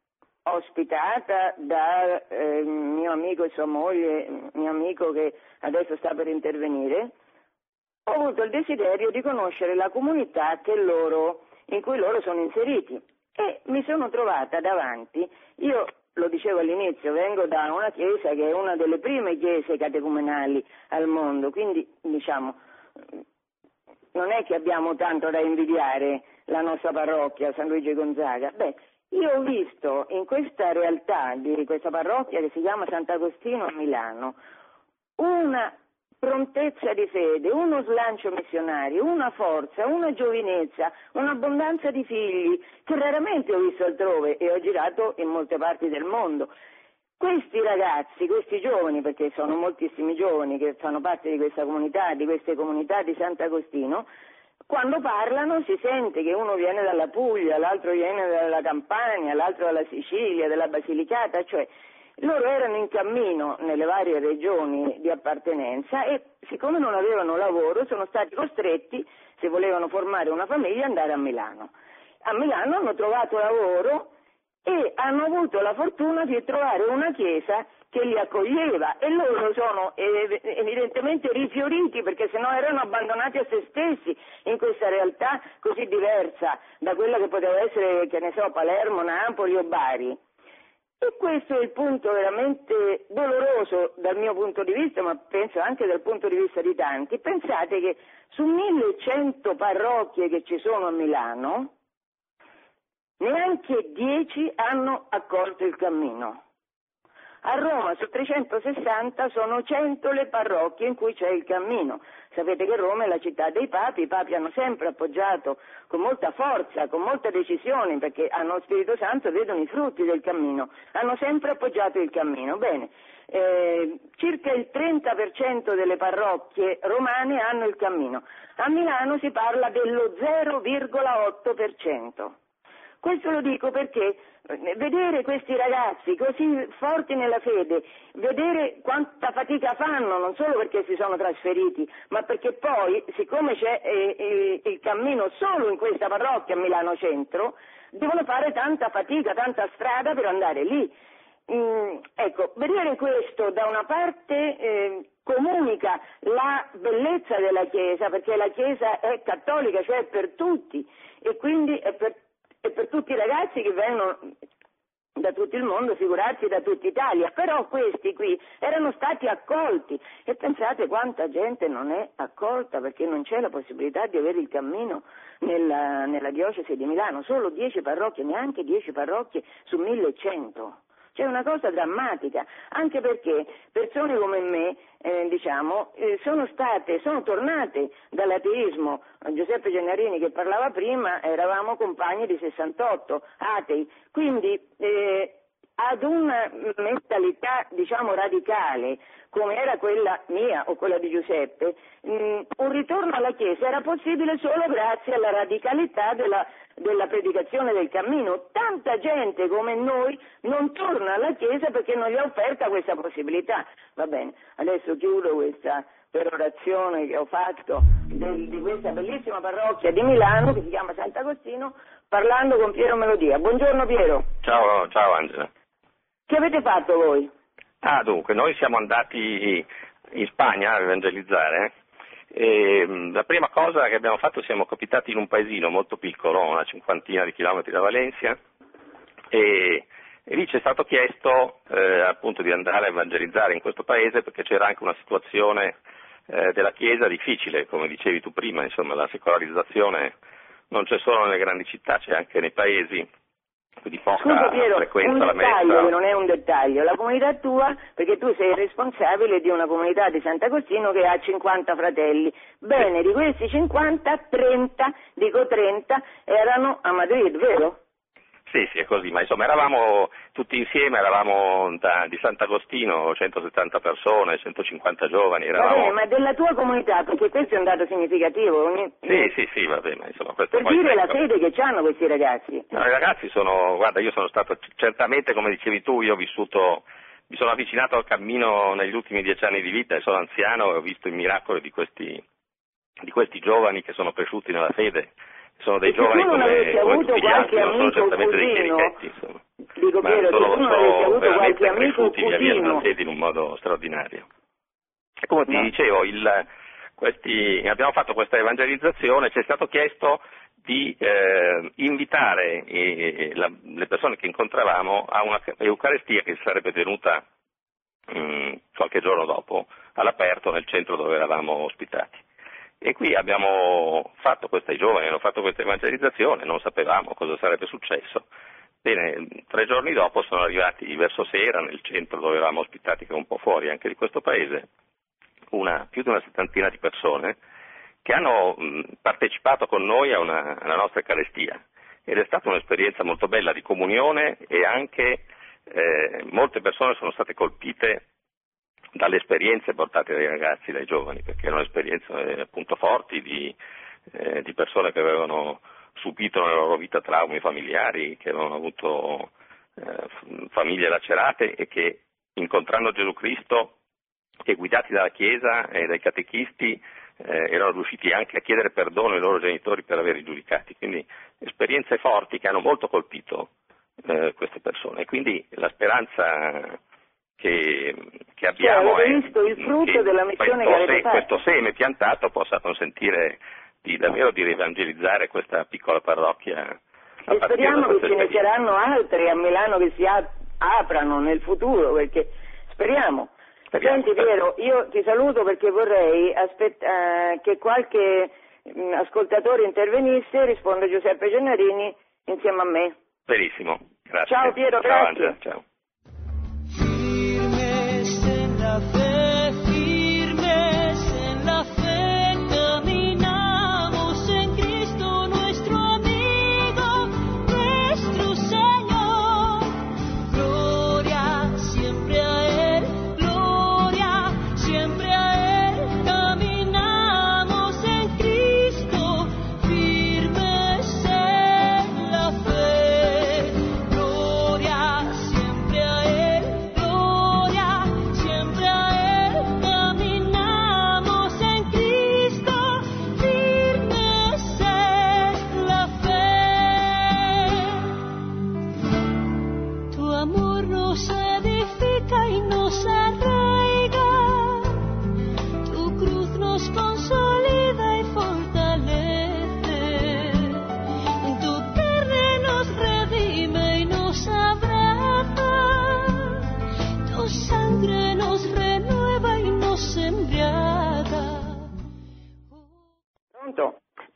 ospitata da eh, mio amico e sua moglie, mio amico che adesso sta per intervenire, ho avuto il desiderio di conoscere la comunità loro in cui loro sono inseriti. E mi sono trovata davanti, io lo dicevo all'inizio, vengo da una chiesa che è una delle prime chiese catecumenali al mondo, quindi diciamo non è che abbiamo tanto da invidiare la nostra parrocchia, San Luigi Gonzaga. Beh, io ho visto in questa realtà di questa parrocchia che si chiama Sant'Agostino a Milano una prontezza di fede, uno slancio missionario, una forza, una giovinezza, un'abbondanza di figli che raramente ho visto altrove e ho girato in molte parti del mondo. Questi ragazzi, questi giovani, perché sono moltissimi giovani che fanno parte di questa comunità, di queste comunità di Sant'Agostino, quando parlano si sente che uno viene dalla Puglia, l'altro viene dalla Campania, l'altro dalla Sicilia, dalla Basilicata, cioè loro erano in cammino nelle varie regioni di appartenenza e siccome non avevano lavoro sono stati costretti, se volevano formare una famiglia, andare a Milano. A Milano hanno trovato lavoro e hanno avuto la fortuna di trovare una chiesa che li accoglieva e loro sono evidentemente rifioriti perché sennò erano abbandonati a se stessi in questa realtà così diversa da quella che poteva essere, che ne so, Palermo, Napoli o Bari. E questo è il punto veramente doloroso dal mio punto di vista, ma penso anche dal punto di vista di tanti. Pensate che su 1100 parrocchie che ci sono a Milano, neanche 10 hanno accolto il cammino. A Roma su 360 sono 100 le parrocchie in cui c'è il cammino. Sapete che Roma è la città dei papi, i papi hanno sempre appoggiato con molta forza, con molta decisione, perché hanno Spirito Santo, vedono i frutti del cammino, hanno sempre appoggiato il cammino. Bene, eh, circa il 30% delle parrocchie romane hanno il cammino. A Milano si parla dello 0,8%. Questo lo dico perché vedere questi ragazzi così forti nella fede, vedere quanta fatica fanno, non solo perché si sono trasferiti, ma perché poi, siccome c'è eh, il, il cammino solo in questa parrocchia a Milano Centro, devono fare tanta fatica, tanta strada per andare lì. Mm, ecco, vedere questo da una parte eh, comunica la bellezza della Chiesa, perché la Chiesa è cattolica, cioè per tutti, e quindi è per e per tutti i ragazzi che vengono da tutto il mondo, figurarsi da tutta Italia, però questi qui erano stati accolti. E pensate quanta gente non è accolta perché non c'è la possibilità di avere il cammino nella, nella diocesi di Milano, solo 10 parrocchie, neanche 10 parrocchie su 1100. C'è una cosa drammatica, anche perché persone come me, eh, diciamo, eh, sono state, sono tornate dall'ateismo. Giuseppe Gennarini che parlava prima, eravamo compagni di 68, atei. Quindi eh, ad una mentalità, diciamo, radicale, come era quella mia o quella di Giuseppe, mm, un ritorno alla Chiesa era possibile solo grazie alla radicalità della, della, predicazione del cammino. Tanta gente come noi non torna alla Chiesa perché non gli ha offerta questa possibilità. Va bene, adesso chiudo questa perorazione che ho fatto del, di questa bellissima parrocchia di Milano che si chiama Sant'Agostino parlando con Piero Melodia. Buongiorno Piero. Ciao, ciao Angela. Che avete fatto voi? Ah, dunque, noi siamo andati in Spagna a evangelizzare. E, mm, la prima cosa che abbiamo fatto siamo capitati in un paesino molto piccolo, una cinquantina di chilometri da Valencia, e, e lì ci è stato chiesto eh, appunto di andare a evangelizzare in questo paese perché c'era anche una situazione eh, della Chiesa difficile, come dicevi tu prima, insomma la secolarizzazione non c'è solo nelle grandi città, c'è anche nei paesi di poca Scusa Piero, frequenza un dettaglio che non è un dettaglio, la comunità tua, perché tu sei responsabile di una comunità di Sant'Agostino che ha 50 fratelli, bene, di questi 50, 30, dico 30, erano a Madrid, vero? Sì, sì, è così, ma insomma eravamo tutti insieme, eravamo da, di Sant'Agostino, 170 persone, 150 giovani. Eravamo... Va bene, ma della tua comunità, perché questo è un dato significativo. Sì, sì, sì, va bene, insomma. Per dire la fede che hanno questi ragazzi. No, I ragazzi sono, guarda, io sono stato, certamente come dicevi tu, io ho vissuto, mi sono avvicinato al cammino negli ultimi dieci anni di vita e sono anziano e ho visto i miracoli di questi, di questi giovani che sono cresciuti nella fede sono dei giovani come, come tutti gli altri, non sono certamente dei chierichetti, insomma. Dico, ma Piero, sono, sono veramente cresciuti via via fede in un modo straordinario. E come ti no. dicevo, il, questi, abbiamo fatto questa evangelizzazione, ci è stato chiesto di eh, invitare eh, la, le persone che incontravamo a una Eucaristia che si sarebbe tenuta mh, mm, qualche giorno dopo all'aperto nel centro dove eravamo ospitati. E qui abbiamo fatto questa, i giovani hanno fatto questa evangelizzazione, non sapevamo cosa sarebbe successo. Bene, tre giorni dopo sono arrivati verso sera nel centro dove eravamo ospitati, che è un po' fuori anche di questo paese, una, più di una settantina di persone che hanno partecipato con noi a una, alla nostra Eucaristia ed è stata un'esperienza molto bella di comunione e anche eh, molte persone sono state colpite dalle esperienze portate dai ragazzi, dai giovani, perché erano esperienze eh, appunto forti di, eh, di, persone che avevano subito nella loro vita traumi familiari, che avevano avuto eh, famiglie lacerate e che incontrando Gesù Cristo e guidati dalla Chiesa e dai catechisti eh, erano riusciti anche a chiedere perdono ai loro genitori per averli giudicati. Quindi esperienze forti che hanno molto colpito eh, queste persone. Quindi la speranza che, che abbiamo cioè, visto il frutto che della missione questo, che avete fatto. questo seme piantato possa consentire di, davvero di evangelizzare questa piccola parrocchia. E speriamo che ce ne saranno altri a Milano che si ap- aprano nel futuro, perché speriamo. Speriamo. Senti Piero, io ti saluto perché vorrei aspett- eh, che qualche mh, ascoltatore intervenisse, risponde Giuseppe Gennarini insieme a me. Benissimo, grazie. Ciao, Piero, Ciao, grazie. Angela, ciao.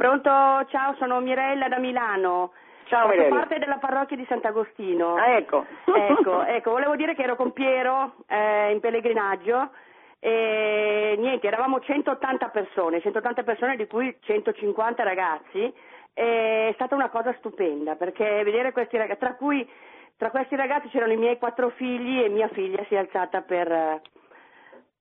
Pronto? Ciao, sono Mirella da Milano. Ciao Faccio Mirella. parte della parrocchia di Sant'Agostino. Ah, ecco. ecco, ecco, volevo dire che ero con Piero eh, in pellegrinaggio e niente, eravamo 180 persone, 180 persone di cui 150 ragazzi. E è stata una cosa stupenda perché vedere questi ragazzi, tra cui tra questi ragazzi c'erano i miei quattro figli e mia figlia si è alzata per,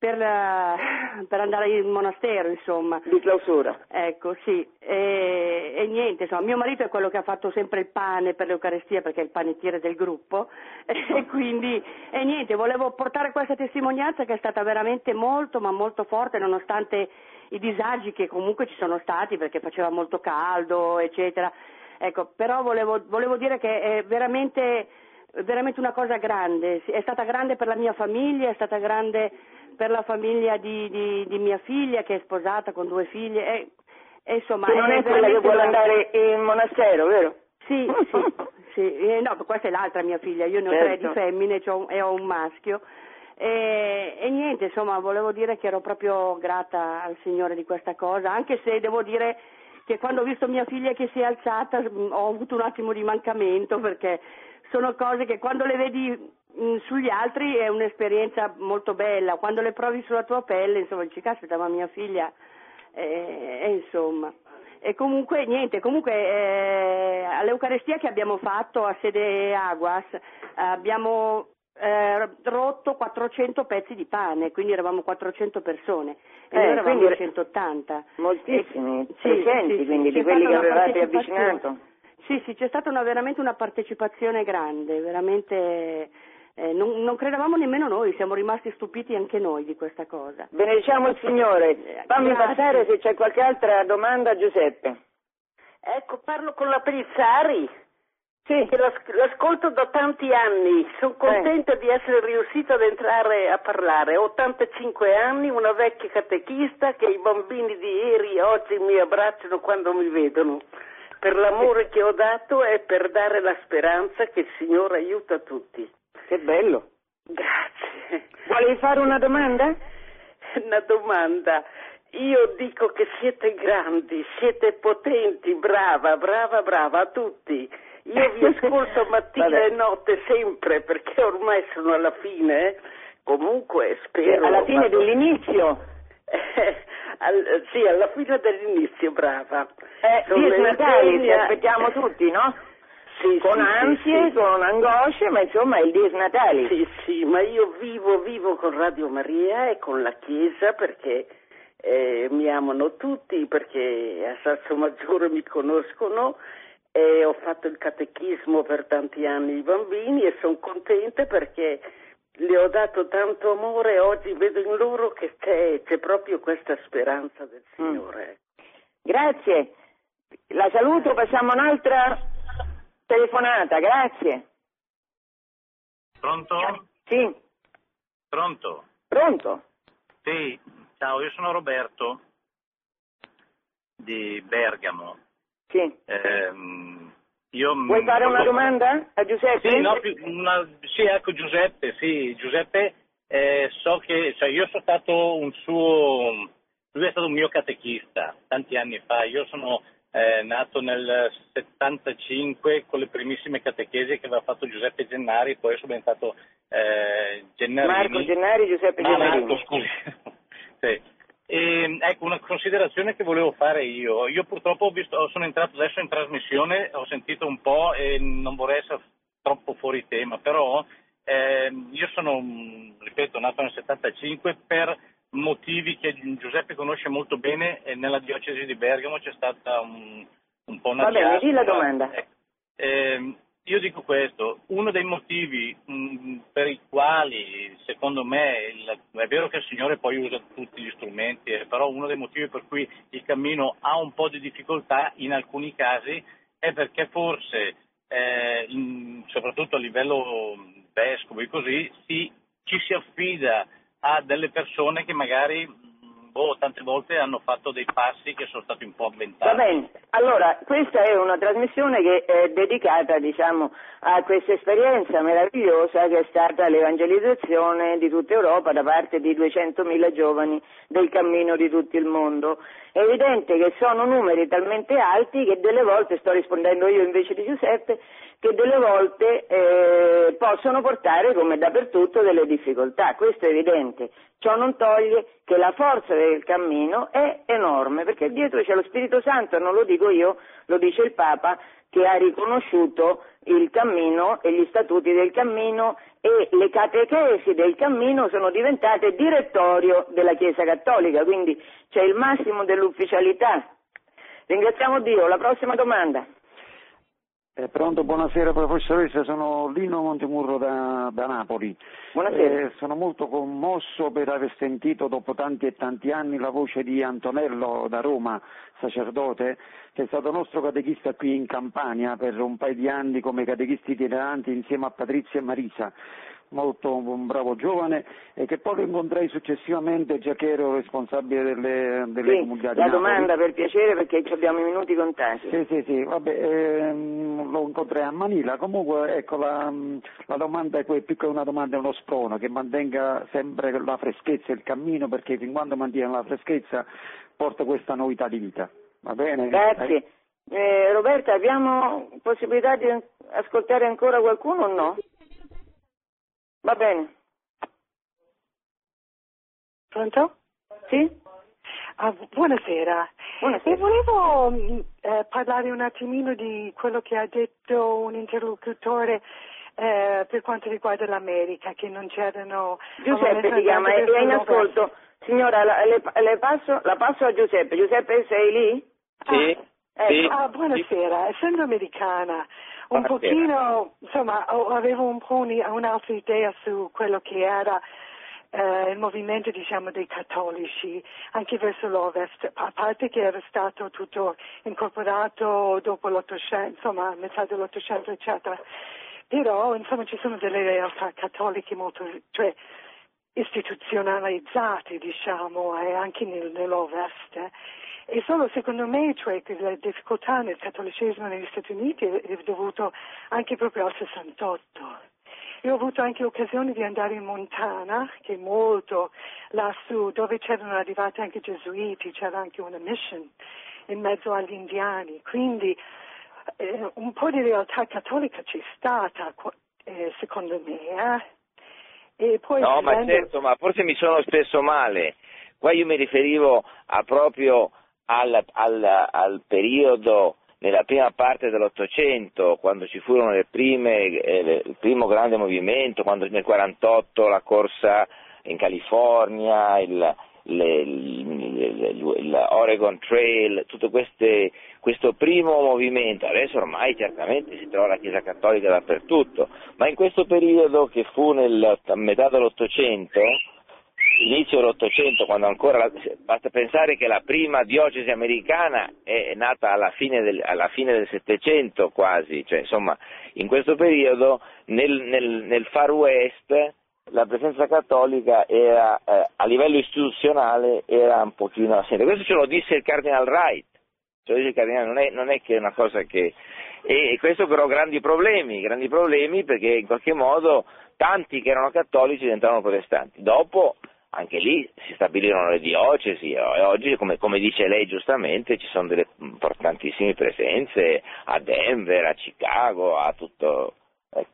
per, eh, per andare in monastero, insomma. Di clausura. Ecco, sì, e, e niente, insomma, mio marito è quello che ha fatto sempre il pane per l'Eucarestia perché è il panettiere del gruppo e quindi, e niente, volevo portare questa testimonianza che è stata veramente molto, ma molto forte nonostante i disagi che comunque ci sono stati perché faceva molto caldo, eccetera. Ecco, però volevo, volevo dire che è veramente, veramente una cosa grande, è stata grande per la mia famiglia, è stata grande per la famiglia di, di- di mia figlia che è sposata con due figlie, e, e insomma... Che non è quella che vuole andare in monastero, vero? Sì, sì, sì. Eh, no, questa è l'altra mia figlia, io ne ho tre Certo. di femmine c'ho un- e ho un maschio. E, e niente, insomma, volevo dire che ero proprio grata al Signore di questa cosa, anche se devo dire che quando ho visto mia figlia che si è alzata mh, ho avuto un attimo di mancamento perché sono cose che quando le vedi mh, sugli altri è un'esperienza molto bella, quando le provi sulla tua pelle, insomma, dici caspita, ma mia figlia, eh, e insomma. E comunque niente, comunque eh, all'Eucarestia che abbiamo fatto a sede Aguas eh, abbiamo eh, rotto 400 pezzi di pane, quindi eravamo 400 persone e Eh, noi eravamo quindi- 180. Moltissimi, E- sì, presenti, sì, quindi di quelli che avevate avvicinato. Sì, sì, c'è stata una- veramente una partecipazione grande, veramente eh, non, non credevamo nemmeno noi, siamo rimasti stupiti anche noi di questa cosa. Benediciamo il Signore. Fammi Grazie. passare se c'è qualche altra domanda Giuseppe. Ecco, parlo con la Prizzari, Sì, che l'as- l'ascolto da tanti anni. Sono contenta di essere riuscita ad entrare a parlare. Ho 85 anni, una vecchia catechista che i bambini di ieri e oggi mi abbracciano quando mi vedono. Per l'amore che ho dato e per dare la speranza che il Signore aiuta tutti. Che bello. Grazie. Vuoi fare una domanda? Una domanda. Io dico che siete grandi, siete potenti, brava, brava, brava a tutti. Io vi ascolto mattina Vabbè. e notte sempre perché ormai sono alla fine. eh. Comunque spero. Alla fine ma- dell'inizio. Eh, al- sì, alla fine dell'inizio, brava. Eh, Natali, ci impegna- aspettiamo tutti, no? Sì, Con sì, sì, ansie, sì. con angosce, ma insomma il Dies Natali. Sì, sì, ma io vivo, vivo con Radio Maria e con la Chiesa perché eh, mi amano tutti, perché a Sasso Maggiore mi conoscono e ho fatto il catechismo per tanti anni ai bambini e sono contenta perché le ho dato tanto amore e oggi vedo in loro che c'è, c'è proprio questa speranza del Signore. Grazie. La saluto, passiamo un'altra telefonata, grazie. Pronto? Sì, Pronto? pronto? Sì, ciao, io sono Roberto di Bergamo. Sì. Ehm, io Vuoi fare una domanda a Giuseppe? Sì, no, più- una- sì, ecco Giuseppe, sì, Giuseppe, eh, so che, cioè io sono stato un suo, lui è stato un mio catechista tanti anni fa, io sono eh, nato nel 75 con le primissime catechesi che aveva fatto Giuseppe Gennari, poi sono diventato eh, Gennarini. Marco Gennari, Giuseppe Ah, Gennarini. Marco, scusi. Sì. E, ecco, una considerazione che volevo fare io. Io purtroppo ho visto- sono entrato adesso in trasmissione, ho sentito un po' e non vorrei essere troppo fuori tema, però ehm, io sono, ripeto, nato nel 75 per motivi che Giuseppe conosce molto bene e nella diocesi di Bergamo c'è stata un, un po' una Va bene, di la domanda. Ecco. Ehm, io dico questo, uno dei motivi mh, per i quali secondo me il- è vero che il Signore poi usa tutti gli strumenti, eh, però uno dei motivi per cui il cammino ha un po' di difficoltà in alcuni casi è perché forse, eh, in- soprattutto a livello vescovo e così, si- ci si affida a delle persone che magari mh, boh, tante volte hanno fatto dei passi che sono stati un po' avventati. Va bene, allora questa è una trasmissione che è dedicata diciamo, a questa esperienza meravigliosa che è stata l'evangelizzazione di tutta Europa da parte di 200.000 giovani del cammino di tutto il mondo. È evidente che sono numeri talmente alti che delle volte, sto rispondendo io invece di Giuseppe, che delle volte eh, possono portare, come dappertutto, delle difficoltà. Questo è evidente. Ciò non toglie che la forza del cammino è enorme, perché dietro c'è lo Spirito Santo, non lo dico io, lo dice il Papa, che ha riconosciuto il cammino e gli statuti del cammino e le catechesi del cammino sono diventate direttorio della Chiesa Cattolica, quindi c'è il massimo dell'ufficialità. Ringraziamo Dio. La prossima domanda. Eh, pronto, buonasera professoressa, sono Lino Montemurro da, da Napoli. Buonasera. Eh, sono molto commosso per aver sentito dopo tanti e tanti anni la voce di Antonello da Roma, sacerdote, che è stato nostro catechista qui in Campania per un paio di anni come catechisti itineranti insieme a Patrizia e Marisa. Molto un bravo giovane e che poi lo incontrai successivamente già che ero responsabile delle, delle Sì, comunità di la domanda per piacere perché ci abbiamo i minuti contati. Sì, sì, sì, vabbè, ehm, lo incontrai a Manila, comunque ecco la, la domanda è più che una domanda è uno sprono, che mantenga sempre la freschezza il cammino perché fin quando mantiene la freschezza porta questa novità di vita, va bene? Grazie. Eh, Roberta, abbiamo possibilità di ascoltare ancora qualcuno o no? Va bene. Pronto? Sì? Ah, buonasera. Buonasera. E volevo mh, eh, parlare un attimino di quello che ha detto un interlocutore eh, per quanto riguarda l'America, che non c'erano... Giuseppe si chiama, è, in ascolto. Signora, la, le, le passo, la passo a Giuseppe. Giuseppe, sei lì? Sì, Ecco. Ah, buonasera, essendo americana, un pochino, insomma, avevo un po' un'altra idea su quello che era eh, il movimento, diciamo, dei cattolici, anche verso l'Ovest, a parte che era stato tutto incorporato dopo l'Ottocento, insomma, a metà dell'Ottocento, eccetera. Però, insomma, ci sono delle realtà cattoliche molto, cioè, istituzionalizzate, diciamo, eh, anche nel- nell'Ovest. eh. E solo secondo me cioè, la difficoltà nel cattolicesimo negli Stati Uniti è, è dovuto anche proprio al 68. Io ho avuto anche occasione di andare in Montana, che è molto lassù, dove c'erano arrivati anche i gesuiti, c'era anche una mission in mezzo agli indiani, quindi eh, un po' di realtà cattolica c'è stata, eh, secondo me. Eh? E poi no, ma vivendo- certo, ma forse mi sono espresso male. Qua io mi riferivo a proprio al, al- al periodo nella prima parte dell'Ottocento, quando ci furono le prime, eh, le- il primo grande movimento, quando nel 48 la corsa in California, il, le- il- il- il Oregon Trail, tutto queste- questo primo movimento, adesso ormai certamente si trova la Chiesa Cattolica dappertutto, ma in questo periodo che fu nel, a metà dell'Ottocento, inizio dell'Ottocento, quando ancora, la- basta pensare che la prima diocesi americana è nata alla fine del, alla fine del Settecento quasi, cioè insomma in questo periodo nel, nel- nel Far West la presenza cattolica era, eh, a livello istituzionale era un pochino assente. Questo ce lo disse il Cardinal Wright, ce lo dice il Cardinale, non è, non è che è una cosa che... E questo creò grandi problemi, grandi problemi perché in qualche modo tanti che erano cattolici diventarono protestanti. Dopo anche lì si stabilirono le diocesi e oggi, come, come dice lei giustamente, ci sono delle importantissime presenze a Denver, a Chicago, a tutto, eh,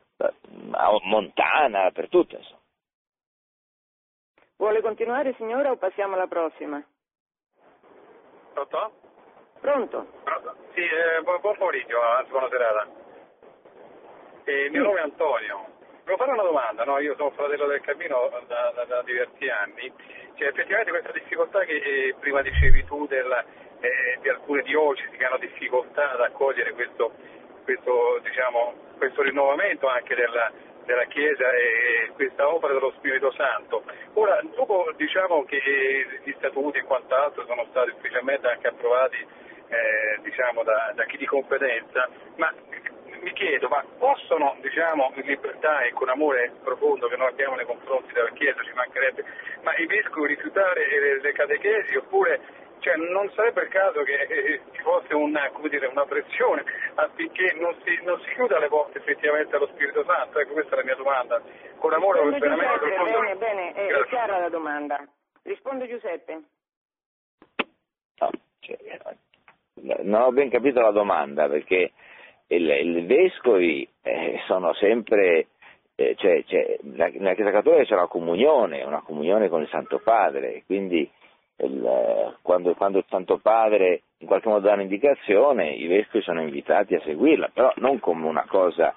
Montana, dappertutto. Insomma. Vuole continuare signora o passiamo alla prossima? Pronto? Pronto? Pronto? Sì, eh, buon, buon pomeriggio, anzi buona serata. Eh, il mio nome è Antonio. Volevo fare una domanda, no? io sono fratello del cammino da, da- da diversi anni, cioè effettivamente questa difficoltà che eh, prima dicevi tu della- eh, di alcune diocesi che hanno difficoltà ad accogliere questo, questo, diciamo, questo rinnovamento anche della, della Chiesa e questa opera dello Spirito Santo. Ora, dopo diciamo che gli statuti e quant'altro sono stati ufficialmente anche approvati eh, diciamo, da, da chi di competenza, ma mi chiedo, ma possono, diciamo, in libertà e con amore profondo che noi abbiamo nei confronti della Chiesa, ci mancherebbe, ma i vescovi rifiutare le, le catechesi oppure cioè, non sarebbe il caso che eh, ci fosse una, come dire, una pressione affinché non si, non si chiuda le porte effettivamente allo Spirito Santo? Ecco, questa è la mia domanda. Con amore Risponde veramente Giuseppe, profondo. bene, bene, è, è Grazie. chiara la domanda. Risponde Giuseppe. No, cioè, non ho ben capito la domanda perché il, il vescovi eh, sono sempre, eh, cioè, cioè, la- nella Chiesa Cattolica c'è una comunione, una comunione con il Santo Padre, quindi il, quando, quando il Santo Padre in qualche modo dà un'indicazione i vescovi sono invitati a seguirla, però non come una cosa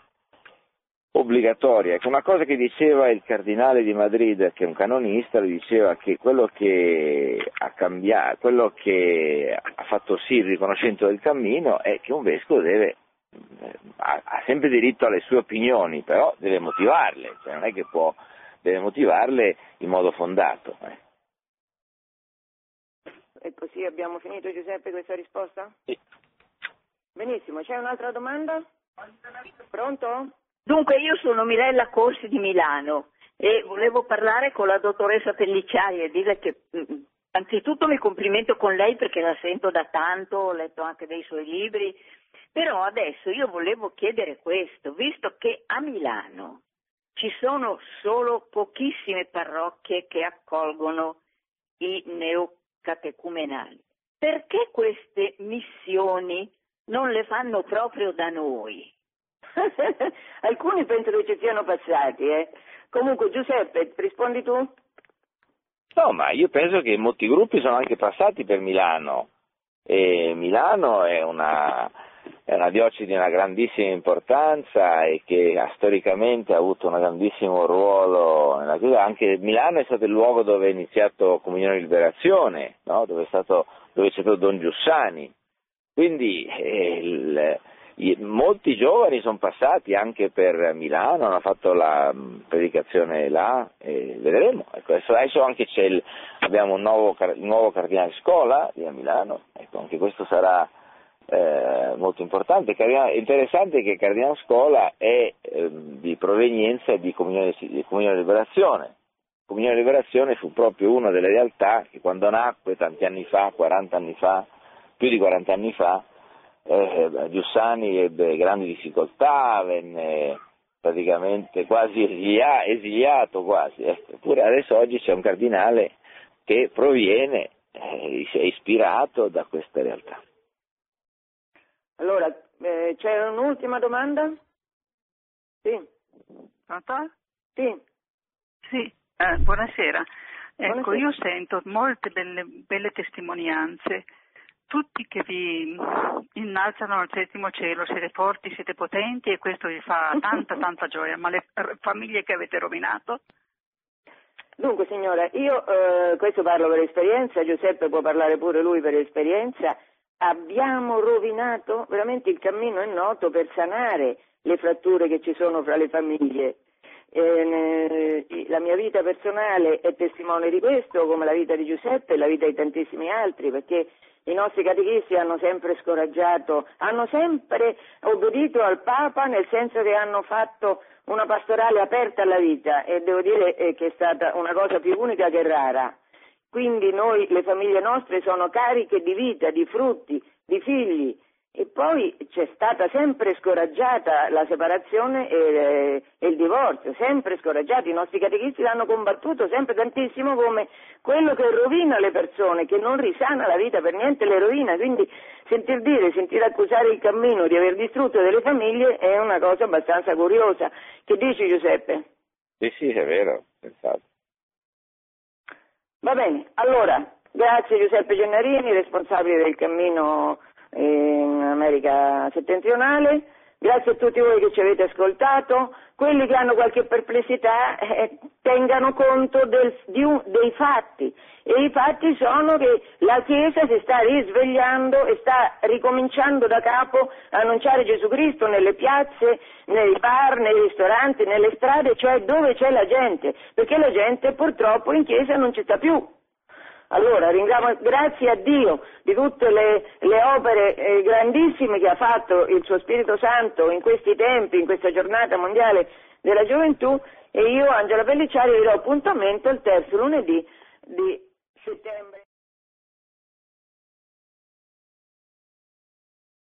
obbligatoria. Una cosa che diceva il cardinale di Madrid, che è un canonista, lui diceva che quello che ha cambiato, quello che ha fatto sì il riconoscimento del cammino è che un vescovo deve, ha, ha sempre diritto alle sue opinioni, però deve motivarle, cioè non è che può, deve motivarle in modo fondato. eh. E così abbiamo finito Giuseppe questa risposta? Sì. Benissimo, c'è un'altra domanda? Pronto? Dunque io sono Mirella Corsi di Milano e volevo parlare con la dottoressa Pellicciai e dire che mm, anzitutto mi complimento con lei perché la sento da tanto, ho letto anche dei suoi libri, però adesso io volevo chiedere questo, visto che a Milano ci sono solo pochissime parrocchie che accolgono i neocatecumenali, perché queste missioni non le fanno proprio da noi? Alcuni penso che ci siano passati, eh. Comunque Giuseppe, rispondi tu? No, ma io penso che molti gruppi sono anche passati per Milano. E Milano è una, è una diocesi di una grandissima importanza e che ha storicamente avuto un grandissimo ruolo nella Chiesa. Anche Milano è stato il luogo dove è iniziato Comunione e Liberazione, no? dove, stato, dove c'è stato Don Giussani. Quindi eh, il- i- molti giovani sono passati anche per Milano, hanno fatto la mh, predicazione là e vedremo. Ecco, adesso, anche c'è il, abbiamo un nuovo, il nuovo cardinale Scola lì a Milano, ecco, anche questo sarà eh, molto importante. Cardinale- interessante che Cardinale Scola è eh, di provenienza di Comunione, di Comunione Liberazione. Comunione Liberazione fu proprio una delle realtà che quando nacque tanti anni fa, 40 anni fa, più di 40 anni fa, eh, Giussani ebbe grandi difficoltà, venne praticamente quasi esilia, esiliato quasi, ecco. eppure adesso oggi c'è un cardinale che proviene, eh, è ispirato da questa realtà. Allora, eh, c'è un'ultima domanda? Sì. Pronto? Sì. Sì, eh, buonasera. Ecco, Buonasera. io sento molte belle, belle testimonianze, tutti che vi innalzano al settimo cielo, siete forti, siete potenti e questo vi fa tanta tanta gioia, ma le famiglie che avete rovinato? Dunque signora, io eh, questo parlo per esperienza, Giuseppe può parlare pure lui per esperienza, abbiamo rovinato, veramente il cammino è noto per sanare le fratture che ci sono fra le famiglie. Eh, la mia vita personale è testimone di questo, come la vita di Giuseppe e la vita di tantissimi altri, perché i nostri catechisti hanno sempre scoraggiato, hanno sempre obbedito al Papa nel senso che hanno fatto una pastorale aperta alla vita e devo dire eh, che è stata una cosa più unica che rara. Quindi noi, le famiglie nostre sono cariche di vita, di frutti, di figli e poi c'è stata sempre scoraggiata la separazione e, e il divorzio, sempre scoraggiati. I nostri catechisti l'hanno combattuto sempre tantissimo come quello che rovina le persone, che non risana la vita per niente, le rovina. Quindi sentir dire, sentir accusare il cammino di aver distrutto delle famiglie è una cosa abbastanza curiosa. Che dici Giuseppe? Sì, sì, è vero, senz'altro. Va bene, allora, grazie Giuseppe Gennarini, responsabile del cammino in America settentrionale, grazie a tutti voi che ci avete ascoltato, quelli che hanno qualche perplessità eh, tengano conto del- un- dei fatti. E i fatti sono che la Chiesa si sta risvegliando e sta ricominciando da capo a annunciare Gesù Cristo nelle piazze, nei bar, nei ristoranti, nelle strade, cioè dove c'è la gente, perché la gente purtroppo in Chiesa non ci sta più. Allora, grazie a Dio di tutte le, le opere eh, grandissime che ha fatto il suo Spirito Santo in questi tempi, in questa giornata mondiale della gioventù e io, Angela Pellicciari, vi do appuntamento il terzo lunedì di settembre.